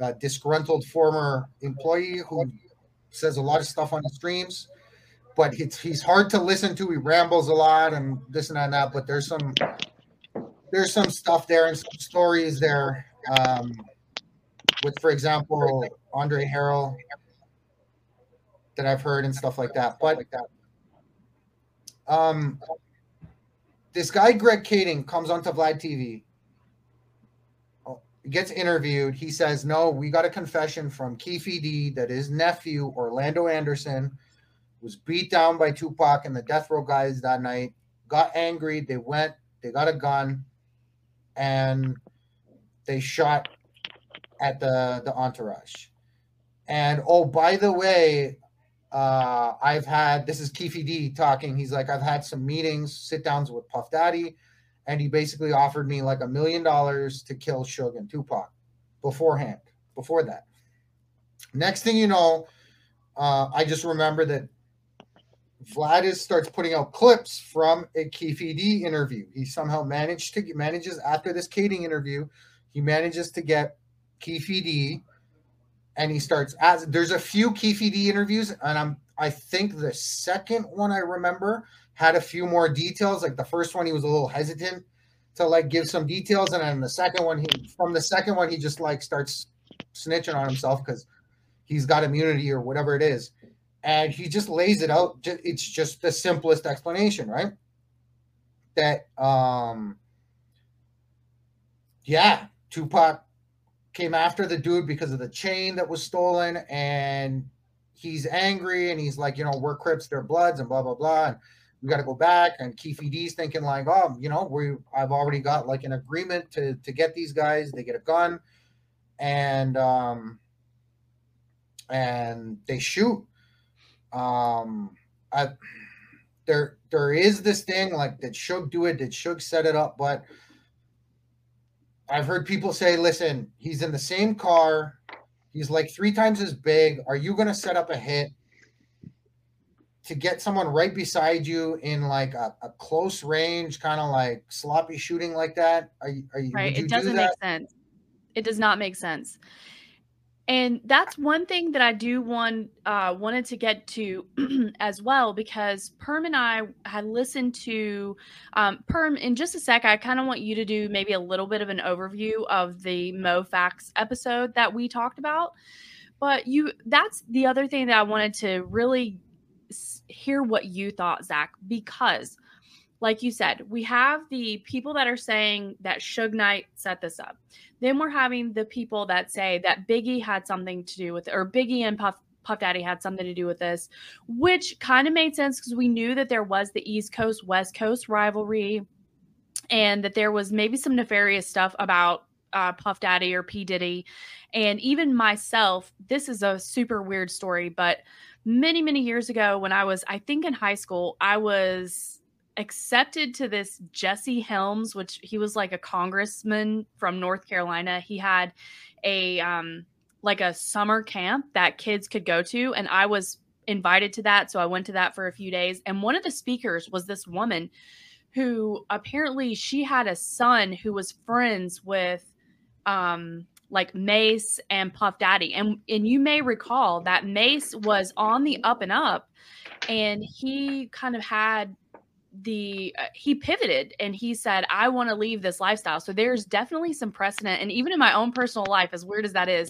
a disgruntled former employee who says a lot of stuff on the streams. But it's, he's hard to listen to. He rambles a lot and this and that and that. But there's some there's some stuff there and some stories there um, with, for example, Andre Harrell that I've heard and stuff like that. But um, this guy Greg Kading comes onto Vlad TV, gets interviewed. He says, "No, we got a confession from Keefe D that his nephew Orlando Anderson was beat down by Tupac and the death row guys that night. Got angry. They went. They got a gun, and they shot at the the entourage. And oh, by the way, uh, I've had this is Keefe D talking. He's like, I've had some meetings, sit downs with Puff Daddy, and he basically offered me like a million dollars to kill Suge and Tupac beforehand. Before that, next thing you know, uh, I just remember that Vladis starts putting out clips from a Keefe D interview. He somehow managed to manages after this Kading interview, he manages to get Keefe D, and he starts as there's a few Keefe D interviews, and I'm I think the second one I remember had a few more details. Like the first one, he was a little hesitant to like give some details, and then the second one, he from the second one, he just like starts snitching on himself because he's got immunity or whatever it is. And he just lays it out. It's just the simplest explanation right? That um yeah tupac came after the dude because of the chain that was stolen. And he's angry and he's like you know we're crips they're bloods and blah blah blah. And we got to go back and Keefe D's thinking like oh you know we I've already got like an agreement to to get these guys they get a gun and um and they shoot um, I, there there is this thing like did Suge do it? Did Suge set it up? But I've heard people say, listen, he's in the same car. He's like three times as big. Are you going to set up a hit to get someone right beside you in like a, a close range, kind of like sloppy shooting like that? Are, are you right? You it doesn't do make sense. It does not make sense and that's one thing that I do want uh, wanted to get to as well because Perm and I had listened to um, Perm in just a sec. I kind of want you to do maybe a little bit of an overview of the Mo Facts episode that we talked about. But you, that's the other thing that I wanted to really hear what you thought, Zac, because like you said, we have the people that are saying that Suge Knight set this up. Then we're having the people that say that Biggie had something to do with it, or Biggie and Puff Puff Daddy had something to do with this, which kind of made sense because we knew that there was the East Coast West Coast rivalry, and that there was maybe some nefarious stuff about uh, Puff Daddy or P Diddy, and even myself. This is a super weird story, but many many years ago when I was, I think, in high school, I was accepted to this Jesse Helms, which he was like a congressman from North Carolina. He had a um like a summer camp that kids could go to and I was invited to that, so I went to that for a few days and one of the speakers was this woman who apparently she had a son who was friends with um like Mase and Puff Daddy. And and you may recall that Mase was on the up and up and he kind of had the uh, he pivoted and he said i want to leave this lifestyle so there's definitely some precedent and even in my own personal life as weird as that is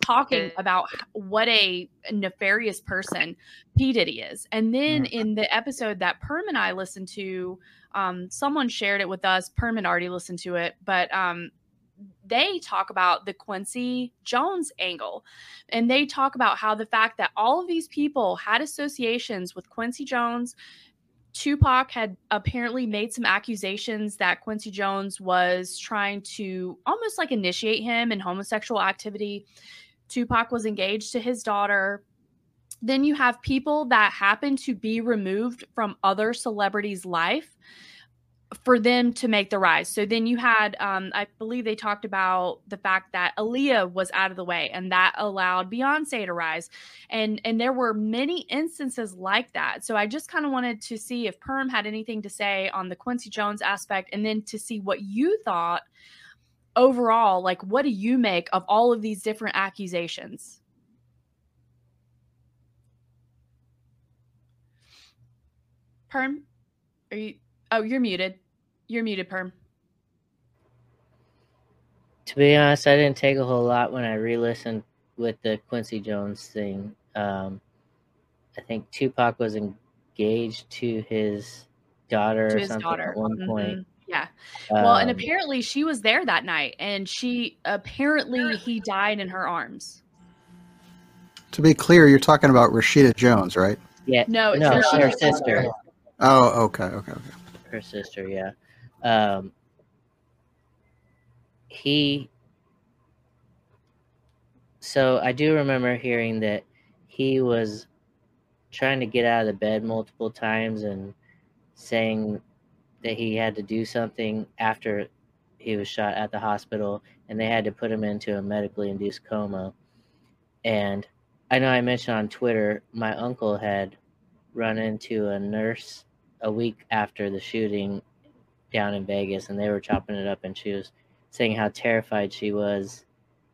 talking about what a nefarious person p diddy is and then mm. in the episode that perm and i listened to um, someone shared it with us perm had already listened to it but um, they talk about the Quincy Jones angle. And they talk about how the fact that all of these people had associations with Quincy Jones, Tupac had apparently made some accusations that Quincy Jones was trying to almost like initiate him in homosexual activity. Tupac was engaged to his daughter. Then you have people that happen to be removed from other celebrities' life for them to make the rise. So then you had, um, I believe they talked about the fact that Aaliyah was out of the way, and that allowed Beyonce to rise, and and there were many instances like that. So I just kind of wanted to see if Perm had anything to say on the Quincy Jones aspect, and then to see what you thought overall. Like, what do you make of all of these different accusations? Perm, are you? Oh, you're muted. You're muted, Perm. To be honest, I didn't take a whole lot when I re-listened with the Quincy Jones thing. Um, I think Tupac was engaged to his daughter to or his something daughter. at one Mhm. point. Yeah. Well, and Um, apparently she was there that night, and she apparently he died in her arms. To be clear, you're talking about Rashida Jones, right? yeah, No, it's no, Rashida's her sister. sister, Oh, okay, okay, okay. her sister, yeah. Um, he. So I do remember hearing that he was trying to get out of the bed multiple times and saying that he had to do something after he was shot at the hospital and they had to put him into a medically induced coma. And I know I mentioned on Twitter, my uncle had run into a nurse a week after the shooting down in Vegas, and they were chopping it up, and she was saying how terrified she was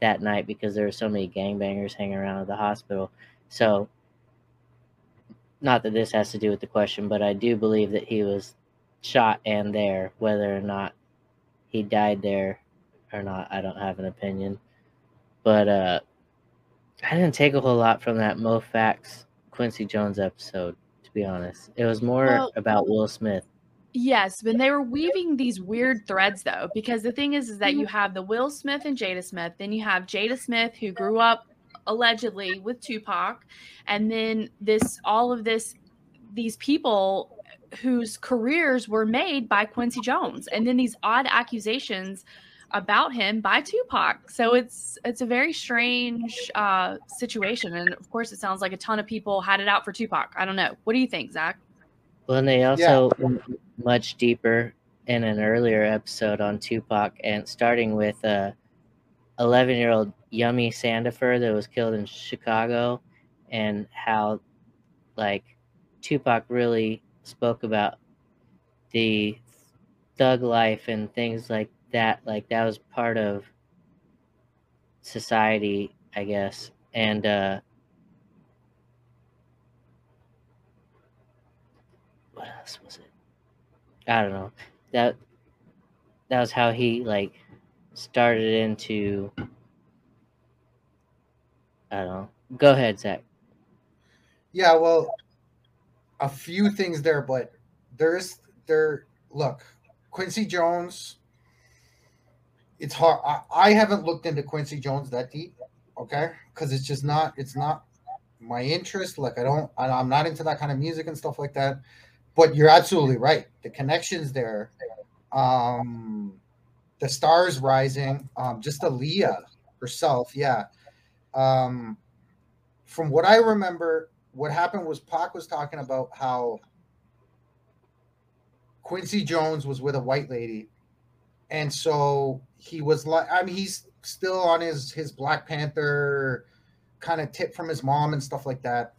that night because there were so many gangbangers hanging around at the hospital. So, not that this has to do with the question, but I do believe that he was shot and there, whether or not he died there or not, I don't have an opinion. But uh, I didn't take a whole lot from that MoFax Quincy Jones episode, to be honest. It was more Well- about Will Smith. Yes, but they were weaving these weird threads though, because the thing is, is that you have the Will Smith and Jada Smith, then you have Jada Smith who grew up allegedly with Tupac, and then this all of this these people whose careers were made by Quincy Jones, and then these odd accusations about him by Tupac. So it's it's a very strange uh, situation, and of course, it sounds like a ton of people had it out for Tupac. I don't know. What do you think, Zac? Well, and they also went much deeper in an earlier episode on Tupac, and starting with a 11 year old Yummy Sandifer that was killed in Chicago, and how, like, Tupac really spoke about the thug life and things like that. Like, that was part of society, I guess. And, uh, what else was it? I don't know. That that was how he like started into I don't know. Go ahead, Zac. Yeah, well, a few things there, but there's there. Look, Quincy Jones. It's hard. I, I haven't looked into Quincy Jones that deep, okay? Because it's just not. It's not my interest. Like I don't. I, I'm not into that kind of music and stuff like that. But you're absolutely right. The connections there. Um, the stars rising. Um, just Aaliyah herself. Yeah. Um, from what I remember, what happened was Pac was talking about how Quincy Jones was with a white lady, and so he was like, I mean, he's still on his his Black Panther kind of tip from his mom and stuff like that,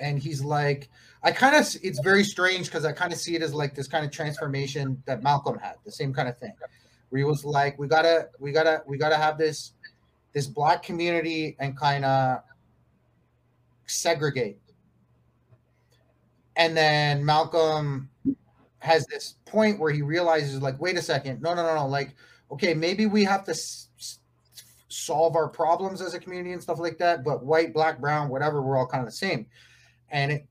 and he's like, I kind of, it's very strange because I kind of see it as like this kind of transformation that Malcolm had, the same kind of thing, where he was like, we gotta, we gotta, we gotta have this this black community and kind of segregate. And then Malcolm has this point where he realizes, like, wait a second, no, no, no, no, like, okay, maybe we have to s- s- solve our problems as a community and stuff like that, but white, black, brown, whatever, we're all kind of the same. And it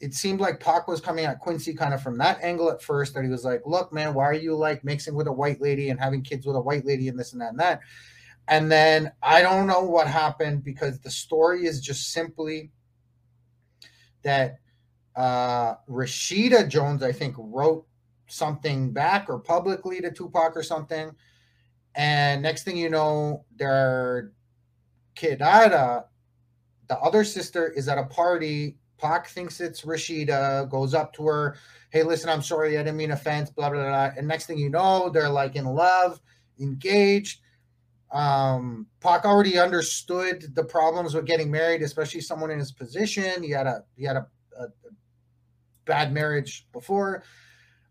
it seemed like Pac was coming at Quincy kind of from that angle at first, that he was like, look, man, why are you like mixing with a white lady and having kids with a white lady and this and that and that? And then I don't know what happened because the story is just simply that uh, Rashida Jones, I think, wrote something back or publicly to Tupac or something. And next thing you know, their Kidada, the other sister, is at a party. Pac thinks it's Rashida, goes up to her, hey, listen, I'm sorry, I didn't mean offense, blah, blah, blah. And next thing you know, they're like in love, engaged um Pac already understood the problems with getting married, especially someone in his position. He had a he had a, a, a bad marriage before.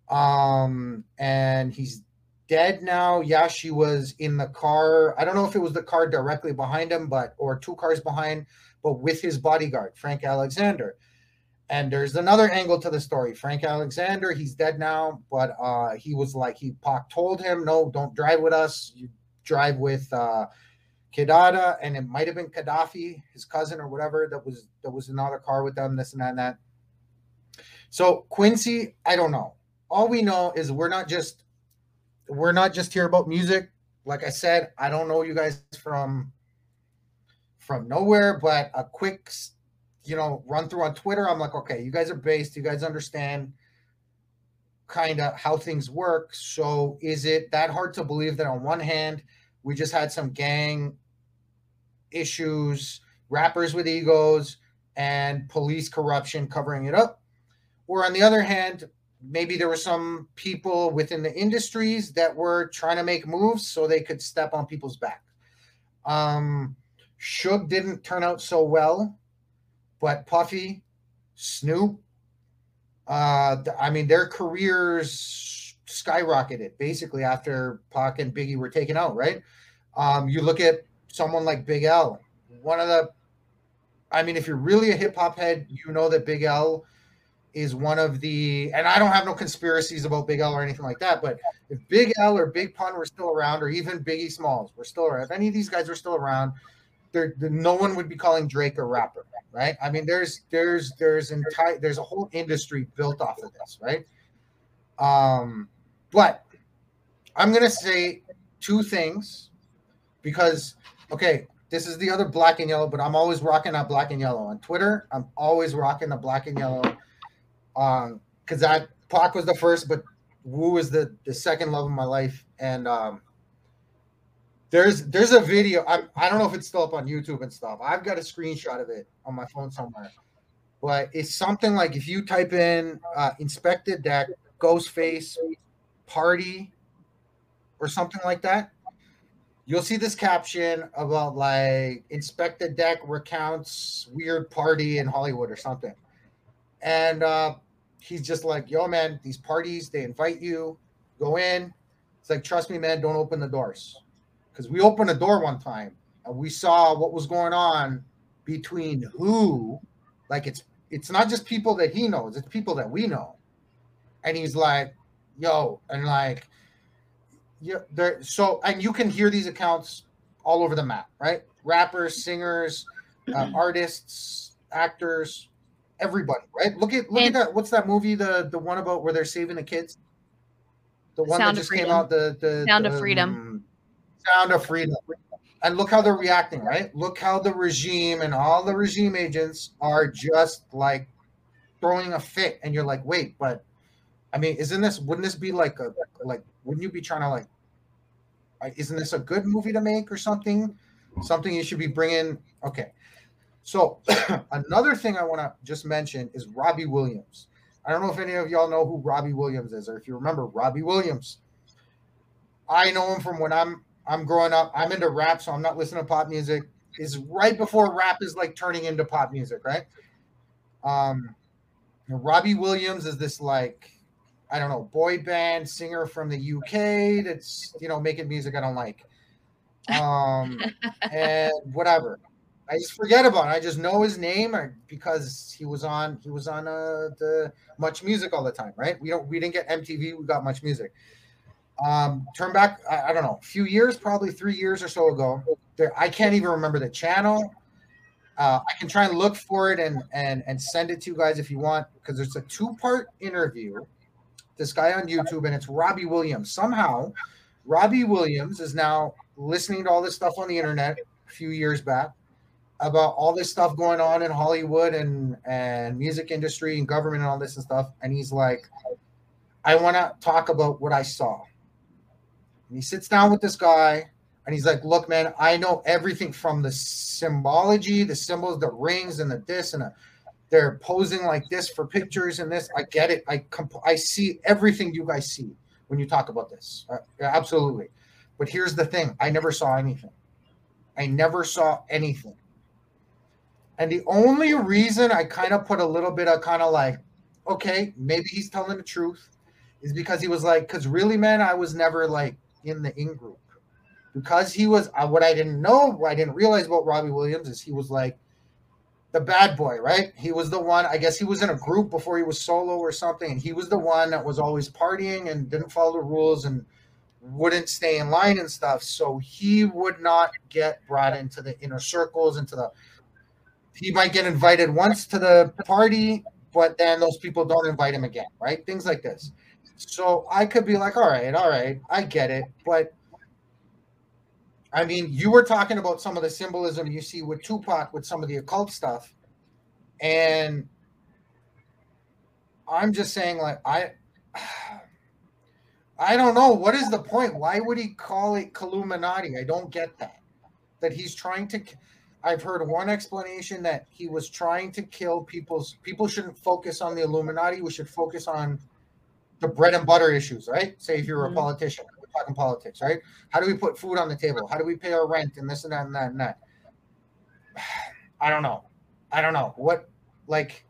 Um and he's dead now. Yeah, she was in the car. I don't know if it was the car directly behind him, but or two cars behind, but with his bodyguard, Frank Alexander. And there's another angle to the story. Frank Alexander, he's dead now, but uh he was like he Pac told him, no, don't drive with us. You drive with uh Kidada, and it might have been Kadafi, his cousin or whatever, that was that was another car with them, this and that and that. So Quincy, I don't know. All we know is we're not just we're not just here about music. Like I said, I don't know you guys from from nowhere, but a quick you know run through on Twitter. I'm like, okay, you guys are based, you guys understand kind of how things work. So is it that hard to believe that on one hand we just had some gang issues, rappers with egos, and police corruption covering it up? Or on the other hand, maybe there were some people within the industries that were trying to make moves so they could step on people's back. Um, Suge didn't turn out so well, but Puffy, Snoop, uh, I mean, their careers skyrocketed basically after Pac and Biggie were taken out, right? Um, you look at someone like Big L, one of the, I mean, if you're really a hip hop head, you know that Big L is one of the, and I don't have no conspiracies about Big L or anything like that, but if Big L or Big Pun were still around, or even Biggie Smalls were still around, if any of these guys were still around, there, no one would be calling Drake a rapper, right? I mean, there's there's there's entire there's a whole industry built off of this, right? Um, but I'm gonna say two things because okay, this is the other black and yellow, but I'm always rocking that black and yellow on Twitter. I'm always rocking the black and yellow um, because that Pac was the first, but Wu was the the second love of my life, and um, there's there's a video. I I don't know if it's still up on YouTube and stuff. I've got a screenshot of it on my phone somewhere, but it's something like if you type in uh, Inspectah Deck ghost face, party or something like that, you'll see this caption about like Inspectah Deck recounts weird party in Hollywood or something, and uh, he's just like, yo, man, these parties, they invite you, go in. It's like, trust me, man, don't open the doors. Because we opened a door one time and we saw what was going on between who, like it's it's not just people that he knows, it's people that we know. And he's like, yo, and like yeah, there so and you can hear these accounts all over the map, right? Rappers, singers, uh, artists, actors, everybody, right? Look at look And- at that. What's that movie? The the one about where they're saving the kids. The one Sound that just came out. The the Sound of Freedom. um, Sound of freedom. And look how they're reacting, right? Look how the regime and all the regime agents are just like throwing a fit, and you're like, wait, but I mean, isn't this? Wouldn't this be like a like? Wouldn't you be trying to like? uh, Isn't this a good movie to make or something? Something you should be bringing. Okay, so another thing I want to just mention is Robbie Williams. I don't know if any of y'all know who Robbie Williams is, or if you remember Robbie Williams. I know him from when I'm I'm growing up. I'm into rap, so I'm not listening to pop music. Is right before rap is like turning into pop music, right? Um, Robbie Williams is this like I don't know boy band singer from the UK that's you know making music I don't like, um, and whatever. I just forget about it. I just know his name or because he was on he was on uh, the Much Music all the time, right? We don't we didn't get MTV, we got Much Music. Um, turn back, I, I don't know, a few years, probably three years or so ago. There, I can't even remember the channel. Uh, I can try and look for it and and and send it to you guys if you want because it's a two part interview. This guy on YouTube and it's Robbie Williams. Somehow, Robbie Williams is now listening to all this stuff on the internet a few years back about all this stuff going on in Hollywood and and music industry and government and all this and stuff. And he's like, I want to talk about what I saw. And he sits down with this guy and he's like, Look, man, I know everything from the symbology, the symbols, the rings, and the this and the, they're posing like this for pictures and this. I get it. I comp- I see everything you guys see when you talk about this. Uh, absolutely. But here's the thing: I never saw anything. I never saw anything. And the only reason I kind of put a little bit of kind of like, okay, maybe he's telling the truth, is because he was like, because really, man, I was never like in the in group. Because he was, uh, what I didn't know, what I didn't realize about Robbie Williams is he was like the bad boy, right? He was the one, I guess he was in a group before he was solo or something, and he was the one that was always partying and didn't follow the rules and wouldn't stay in line and stuff. So he would not get brought into the inner circles, into the he might get invited once to the party, but then those people don't invite him again, right? Things like this. So I could be like, all right, all right, I get it. But I mean, you were talking about some of the symbolism you see with Tupac with some of the occult stuff. And I'm just saying, like, I I don't know. What is the point? Why would he call it Illuminati? I don't get that. That he's trying to I've heard one explanation that he was trying to kill people's people shouldn't focus on the Illuminati. We should focus on the bread and butter issues, right? Say if you're a politician, we're talking politics, right? How do we put food on the table? How do we pay our rent and this and that and that and that? I don't know. I don't know what like.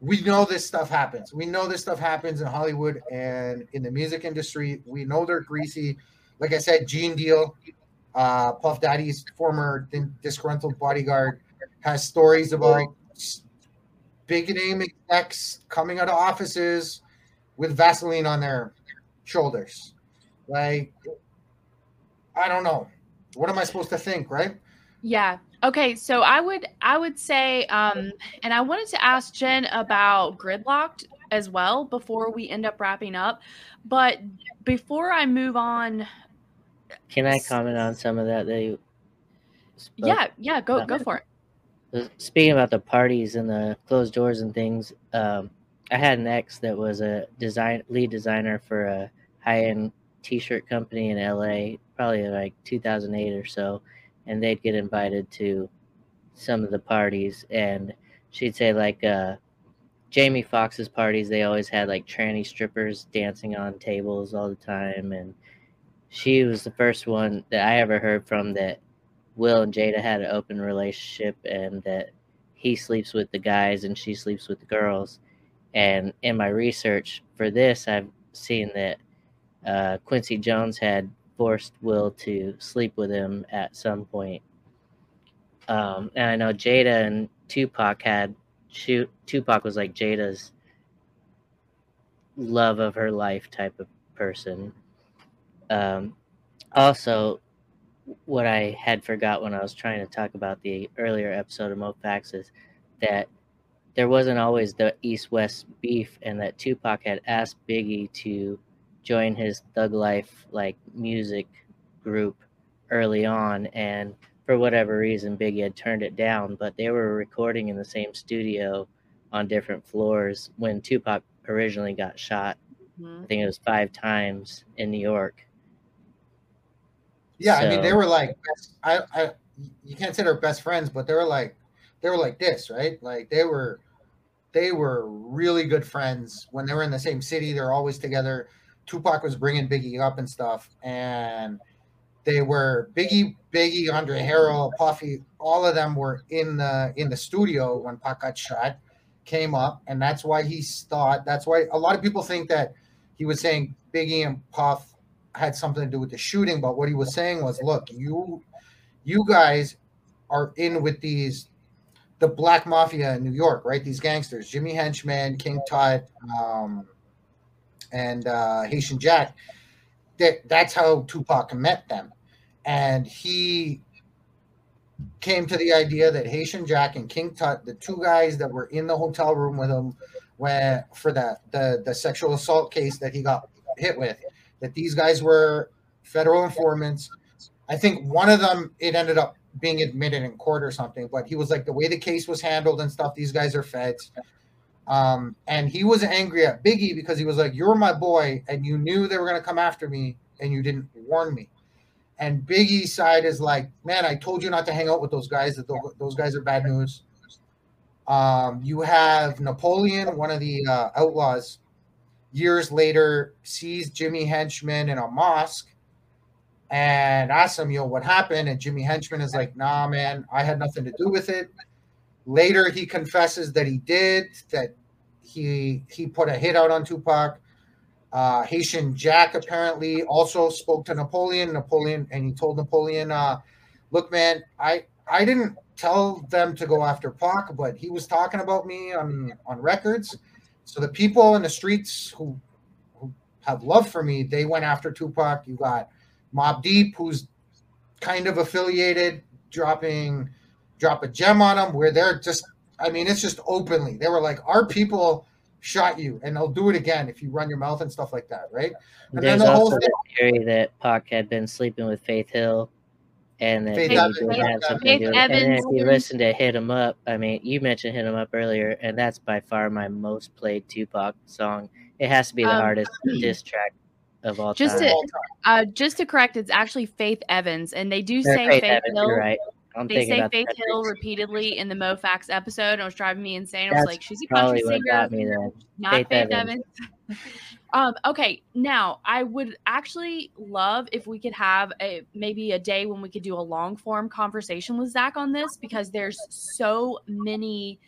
We know this stuff happens. We know this stuff happens in Hollywood and in the music industry. We know they're greasy. Like I said, Gene Deal, uh, Puff Daddy's former disgruntled bodyguard, has stories about big name execs coming out of offices with Vaseline on their shoulders. Like, I don't know. What am I supposed to think, right? Yeah. Okay, so I would I would say um and I wanted to ask Jin about Gridlock'd as well before we end up wrapping up. But before I move on Can I comment on some of that They. Yeah, yeah, go go for it. Uh, speaking about the parties and the closed doors and things, um, I had an ex that was a design lead designer for a high end t-shirt company in LA, probably like 2008 or so, and they'd get invited to some of the parties, and she'd say like uh, Jamie Foxx's parties, they always had like tranny strippers dancing on tables all the time, and she was the first one that I ever heard from that Will and Jada had an open relationship and that he sleeps with the guys and she sleeps with the girls. And in my research for this, I've seen that uh, Quincy Jones had forced Will to sleep with him at some point. Um, and I know Jada and Tupac had Tupac was like Jada's love of her life type of person. Um, also, what I had forgot when I was trying to talk about the earlier episode of MoFax is that there wasn't always the East West beef, and that Tupac had asked Biggie to join his Thug Life like music group early on, and for whatever reason, Biggie had turned it down. But they were recording in the same studio on different floors when Tupac originally got shot. Mm-hmm. I think it was five times in New York yeah, so, I mean they were like I, I you can't say they're best friends, but they were like they were like this, right? Like they were they were really good friends when they were in the same city. They're always together. Tupac was bringing Biggie up and stuff, and they were Biggie, Biggie, Andre Harrell, Puffy. All of them were in the in the studio when Pac got shot. Came up, and that's why he thought. That's why a lot of people think that he was saying Biggie and Puff had something to do with the shooting, but what he was saying was, look, you you guys are in with these the black mafia in New York, right? These gangsters, Jimmy Henchman, King Tut, um, and uh, Haitian Jack. That that's how Tupac met them, and he came to the idea that Haitian Jack and King Tut, the two guys that were in the hotel room with him, when for that the the sexual assault case that he got hit with, that these guys were federal informants. I think one of them it ended up being admitted in court or something, but he was like the way the case was handled and stuff. These guys are feds. Um, and he was angry at Biggie because he was like, "You're my boy, and you knew they were gonna come after me, and you didn't warn me." And Biggie's side is like, "Man, I told you not to hang out with those guys. That those guys are bad news." Um, you have Napoleon, one of the uh, Outlawz, years later sees Jimmy Henchman in a mosque and asks him, you know, what happened? And Jimmy Henchman is like, nah, man, I had nothing to do with it. Later, he confesses that he did, that he he put a hit out on Tupac. Uh, Haitian Jack apparently also spoke to Napoleon. Napoleon, and he told Napoleon, uh, "Look, man, I I didn't tell them to go after Pac, but he was talking about me on on records, so the people in the streets who who have love for me, they went after Tupac. You got Mobb Deep, who's kind of affiliated, dropping drop a gem on them where they're just I mean, it's just openly. They were like, our people shot you, and they'll do it again if you run your mouth and stuff like that, right? And There's then the also whole thing, theory that Pac had been sleeping with Faith Hill and then Faith, Evans, have something to do. And then if you listen to "Hit 'Em Up," I mean, you mentioned "Hit 'Em Up" earlier, and that's by far my most played Tupac song. It has to be the um, hardest diss track of all just time. To, uh, just to correct, it's actually Faith Evans, and they do say Faith, Faith Hill. right. They say Faith Hill repeatedly in the MoFax episode. And it was driving me insane. I was like, she's a country singer, not Faith, Faith Evans. Evans. Um, okay, now I would actually love if we could have a maybe a day when we could do a long form conversation with Zac on this because there's so many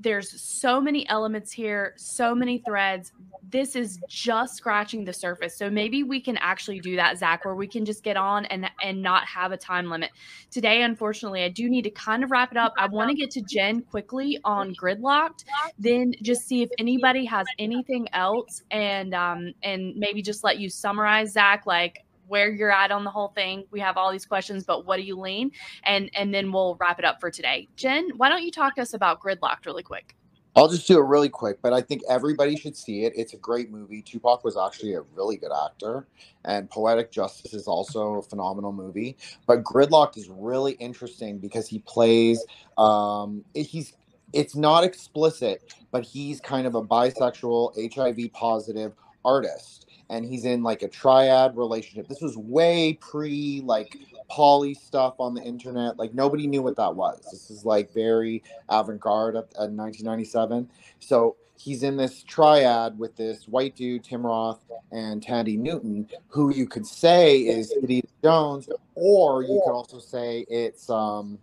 there's so many elements here, so many threads. This is just scratching the surface. So maybe we can actually do that, Zac, where we can just get on and and not have a time limit. Today, unfortunately, I do need to kind of wrap it up. I want to get to Jin quickly on Gridlock'd, then just see if anybody has anything else, and um and maybe just let you summarize, Zac, like where you're at on the whole thing. We have all these questions, but what do you lean? And and then we'll wrap it up for today. Jin, why don't you talk to us about Gridlock'd really quick? I'll just do it really quick, but I think everybody should see it. It's a great movie. Tupac was actually a really good actor, and Poetic Justice is also a phenomenal movie. But Gridlock'd is really interesting because he plays. Um, he's it's not explicit, but he's kind of a bisexual, HIV positive artist and he's in like a triad relationship. This was way pre like poly stuff on the internet. Like nobody knew what that was. This is like very avant-garde at, at 1997. So he's in this triad with this white dude, Tim Roth, and Thandie Newton, who you could say is Eddie Jones, or you could also say it's um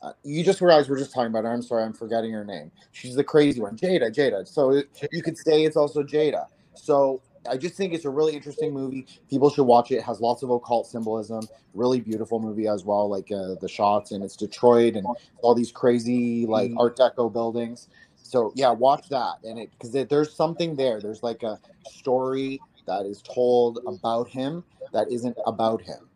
uh, you just realized we're just talking about her. I'm sorry, I'm forgetting her name. She's the crazy one, Jada. Jada. So you could say it's also Jada. So I just think it's a really interesting movie. People should watch it. It has lots of occult symbolism. Really beautiful movie as well, like uh, the shots, and it's Detroit and all these crazy like Art Deco buildings. So yeah, watch that, and it because there's something there. There's like a story that is told about him that isn't about him.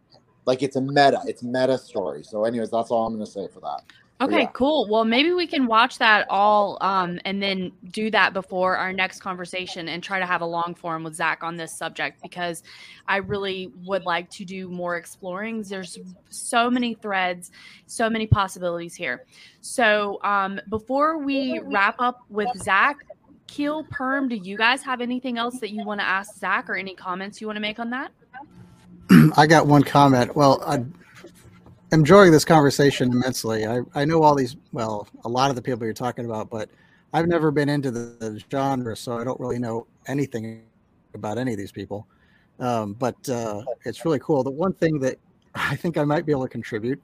Like it's a meta, it's meta story. So, anyways, that's all I'm gonna say for that. Okay, yeah. cool. Well, maybe we can watch that all um, and then do that before our next conversation and try to have a long form with Zac on this subject because I really would like to do more exploring. There's so many threads, so many possibilities here. So um, before we wrap up with Zac, Keel, Perm, do you guys have anything else that you want to ask Zac or any comments you want to make on that? I got one comment. Well, I enjoying this conversation immensely. I, I know all these, well, a lot of the people you're talking about, but I've never been into the, the genre, so I don't really know anything about any of these people. Um, but uh, it's really cool. The one thing that I think I might be able to contribute,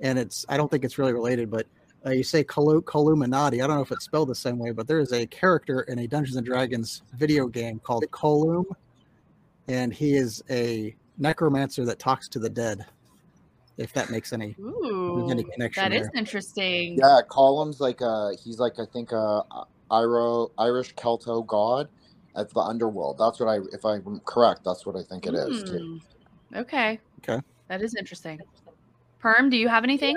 and it's I don't think it's really related, but uh, you say Col- Columinati. I don't know if it's spelled the same way, but there is a character in a Dungeons and Dragons video game called Colum, and he is a necromancer that talks to the dead if that makes any, Ooh, any connection. That is there. interesting. Yeah, Colum's like a he's like I think a Iro, Irish Celto god at the underworld. That's what I if I'm correct, that's what I think it is too. Hmm, okay. Okay. That is interesting. Perm, do you have anything?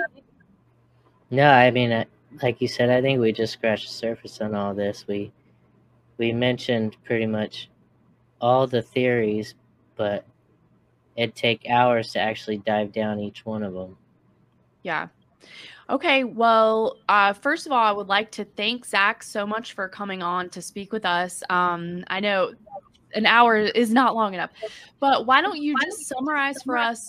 No, I mean, like you said, I think we just scratched the surface on all this. We we mentioned pretty much all the theories, but it'd take hours to actually dive down each one of them. Yeah. Okay, well, uh, first of all, I would like to thank Zac so much for coming on to speak with us. Um, I know an hour is not long enough, but why don't you just summarize for us,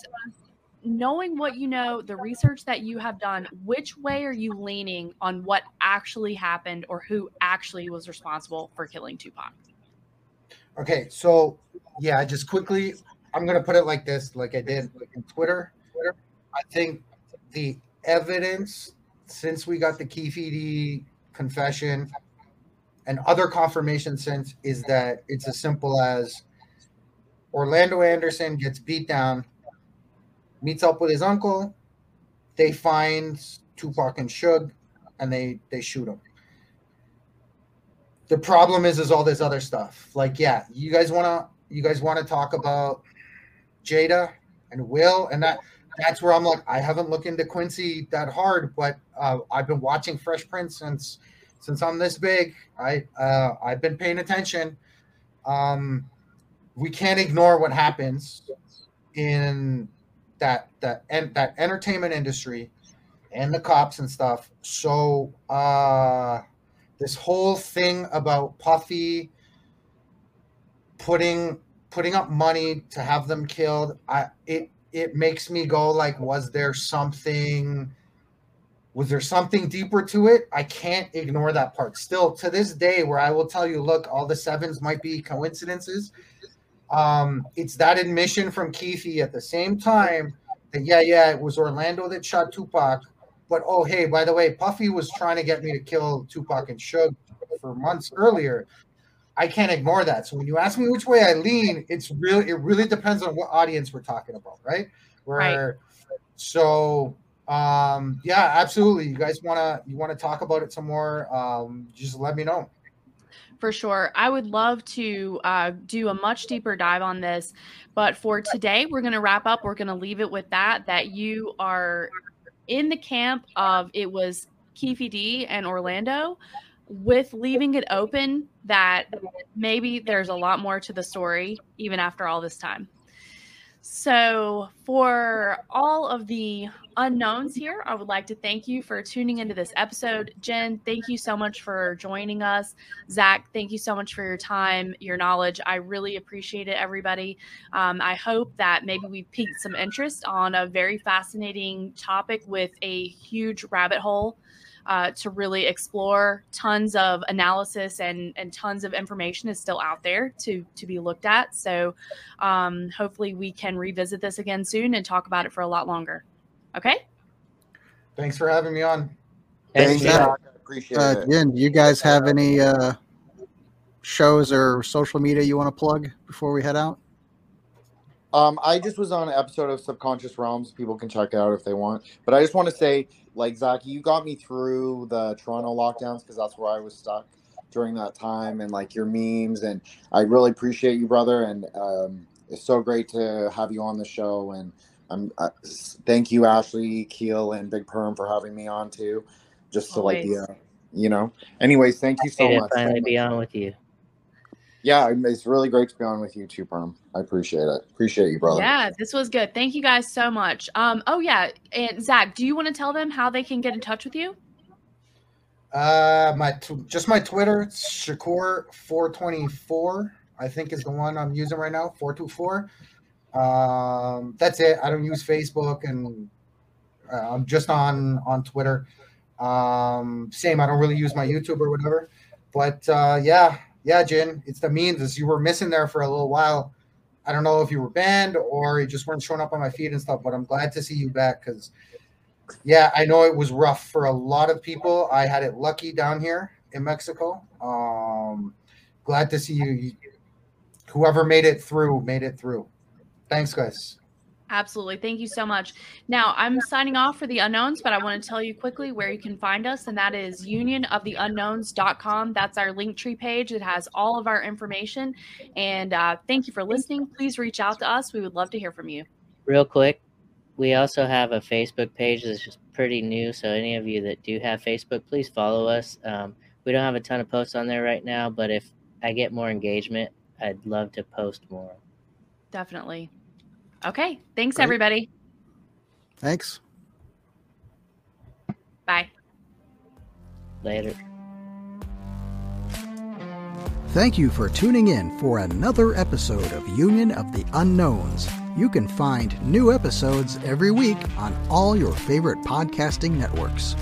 knowing what you know, the research that you have done, which way are you leaning on what actually happened or who actually was responsible for killing Tupac? Okay, so yeah, just quickly, I'm gonna put it like this, like I did in Twitter. Twitter. I think the evidence since we got the Keefe confession and other confirmation since is that it's as simple as Orlando Anderson gets beat down, meets up with his uncle, they find Tupac and Suge, and they they shoot him. The problem is is all this other stuff. Like, yeah, you guys wanna you guys wanna talk about Jada and Will, and that that's where I'm like, I haven't looked into Quincy that hard, but uh, I've been watching Fresh Prince since since I'm this big. I uh, I've been paying attention. Um, we can't ignore what happens in that that and that entertainment industry and the cops and stuff. So uh, this whole thing about Puffy putting putting up money to have them killed, I it it makes me go like, was there something? Was there something deeper to it? I can't ignore that part. Still to this day, where I will tell you, look, all the sevens might be coincidences. Um, it's that admission from Keefe at the same time that yeah, yeah, it was Orlando that shot Tupac, but oh hey, by the way, Puffy was trying to get me to kill Tupac and Suge for months earlier. I can't ignore that. So when you ask me which way I lean, it's really it really depends on what audience we're talking about, right? Where right. so um yeah, absolutely. You guys wanna you wanna talk about it some more? Um, just let me know for sure. I would love to uh, do a much deeper dive on this, but for today, we're going to wrap up. We're going to leave it with that. That you are in the camp of it was Keefe D and Orlando, with leaving it open that maybe there's a lot more to the story even after all this time. So, for all of the unknowns here, I would like to thank you for tuning into this episode. Jin, thank you so much for joining us. Zac, thank you so much for your time, your knowledge. I really appreciate it, everybody. Um, I hope that maybe we piqued some interest on a very fascinating topic with a huge rabbit hole uh, to really explore. Tons of analysis and and tons of information is still out there to to be looked at. So um, hopefully we can revisit this again soon and talk about it for a lot longer. Okay. Thanks for having me on. Thanks, Zac. Appreciate uh, it. Jin, do you guys have any uh, shows or social media you want to plug before we head out? Um, I just was on an episode of Subconscious Realms. People can check it out if they want. But I just want to say like Zac, you got me through the Toronto lockdowns because that's where I was stuck during that time, and like your memes, and I really appreciate you, brother, and um, it's so great to have you on the show, and I'm uh, thank you, Ashley Keel and Big Perm for having me on too, just to Always. like, you know. Anyways, thank you so much. Finally, be on with you yeah, it's really great to be on with you too, Perm. I appreciate it. Appreciate you, brother. Yeah, this was good. Thank you guys so much. Um, oh yeah, and Zac, do you want to tell them how they can get in touch with you? Uh, my t- just my Twitter, Shakur four twenty four. I think is the one I'm using right now, four two four. Um, that's it. I don't use Facebook, and uh, I'm just on on Twitter. Um, same. I don't really use my YouTube or whatever. But uh, yeah, yeah, Jin, it's the means as you were missing there for a little while. I don't know if you were banned or you just weren't showing up on my feed and stuff, but I'm glad to see you back because, yeah, I know it was rough for a lot of people. I had it lucky down here in Mexico. Um, glad to see you. Whoever made it through, made it through. Thanks, guys. Absolutely. Thank you so much. Now, I'm signing off for the unknowns, but I want to tell you quickly where you can find us, and that is unionoftheunknowns.com. That's our Linktree page. It has all of our information. And uh, thank you for listening. Please reach out to us. We would love to hear from you. Real quick, we also have a Facebook page that's just pretty new. So, any of you that do have Facebook, please follow us. Um, we don't have a ton of posts on there right now, but if I get more engagement, I'd love to post more. Definitely. Okay. Thanks, Great. everybody. Thanks. Bye. Later. Thank you for tuning in for another episode of Union of the Unknowns. You can find new episodes every week on all your favorite podcasting networks.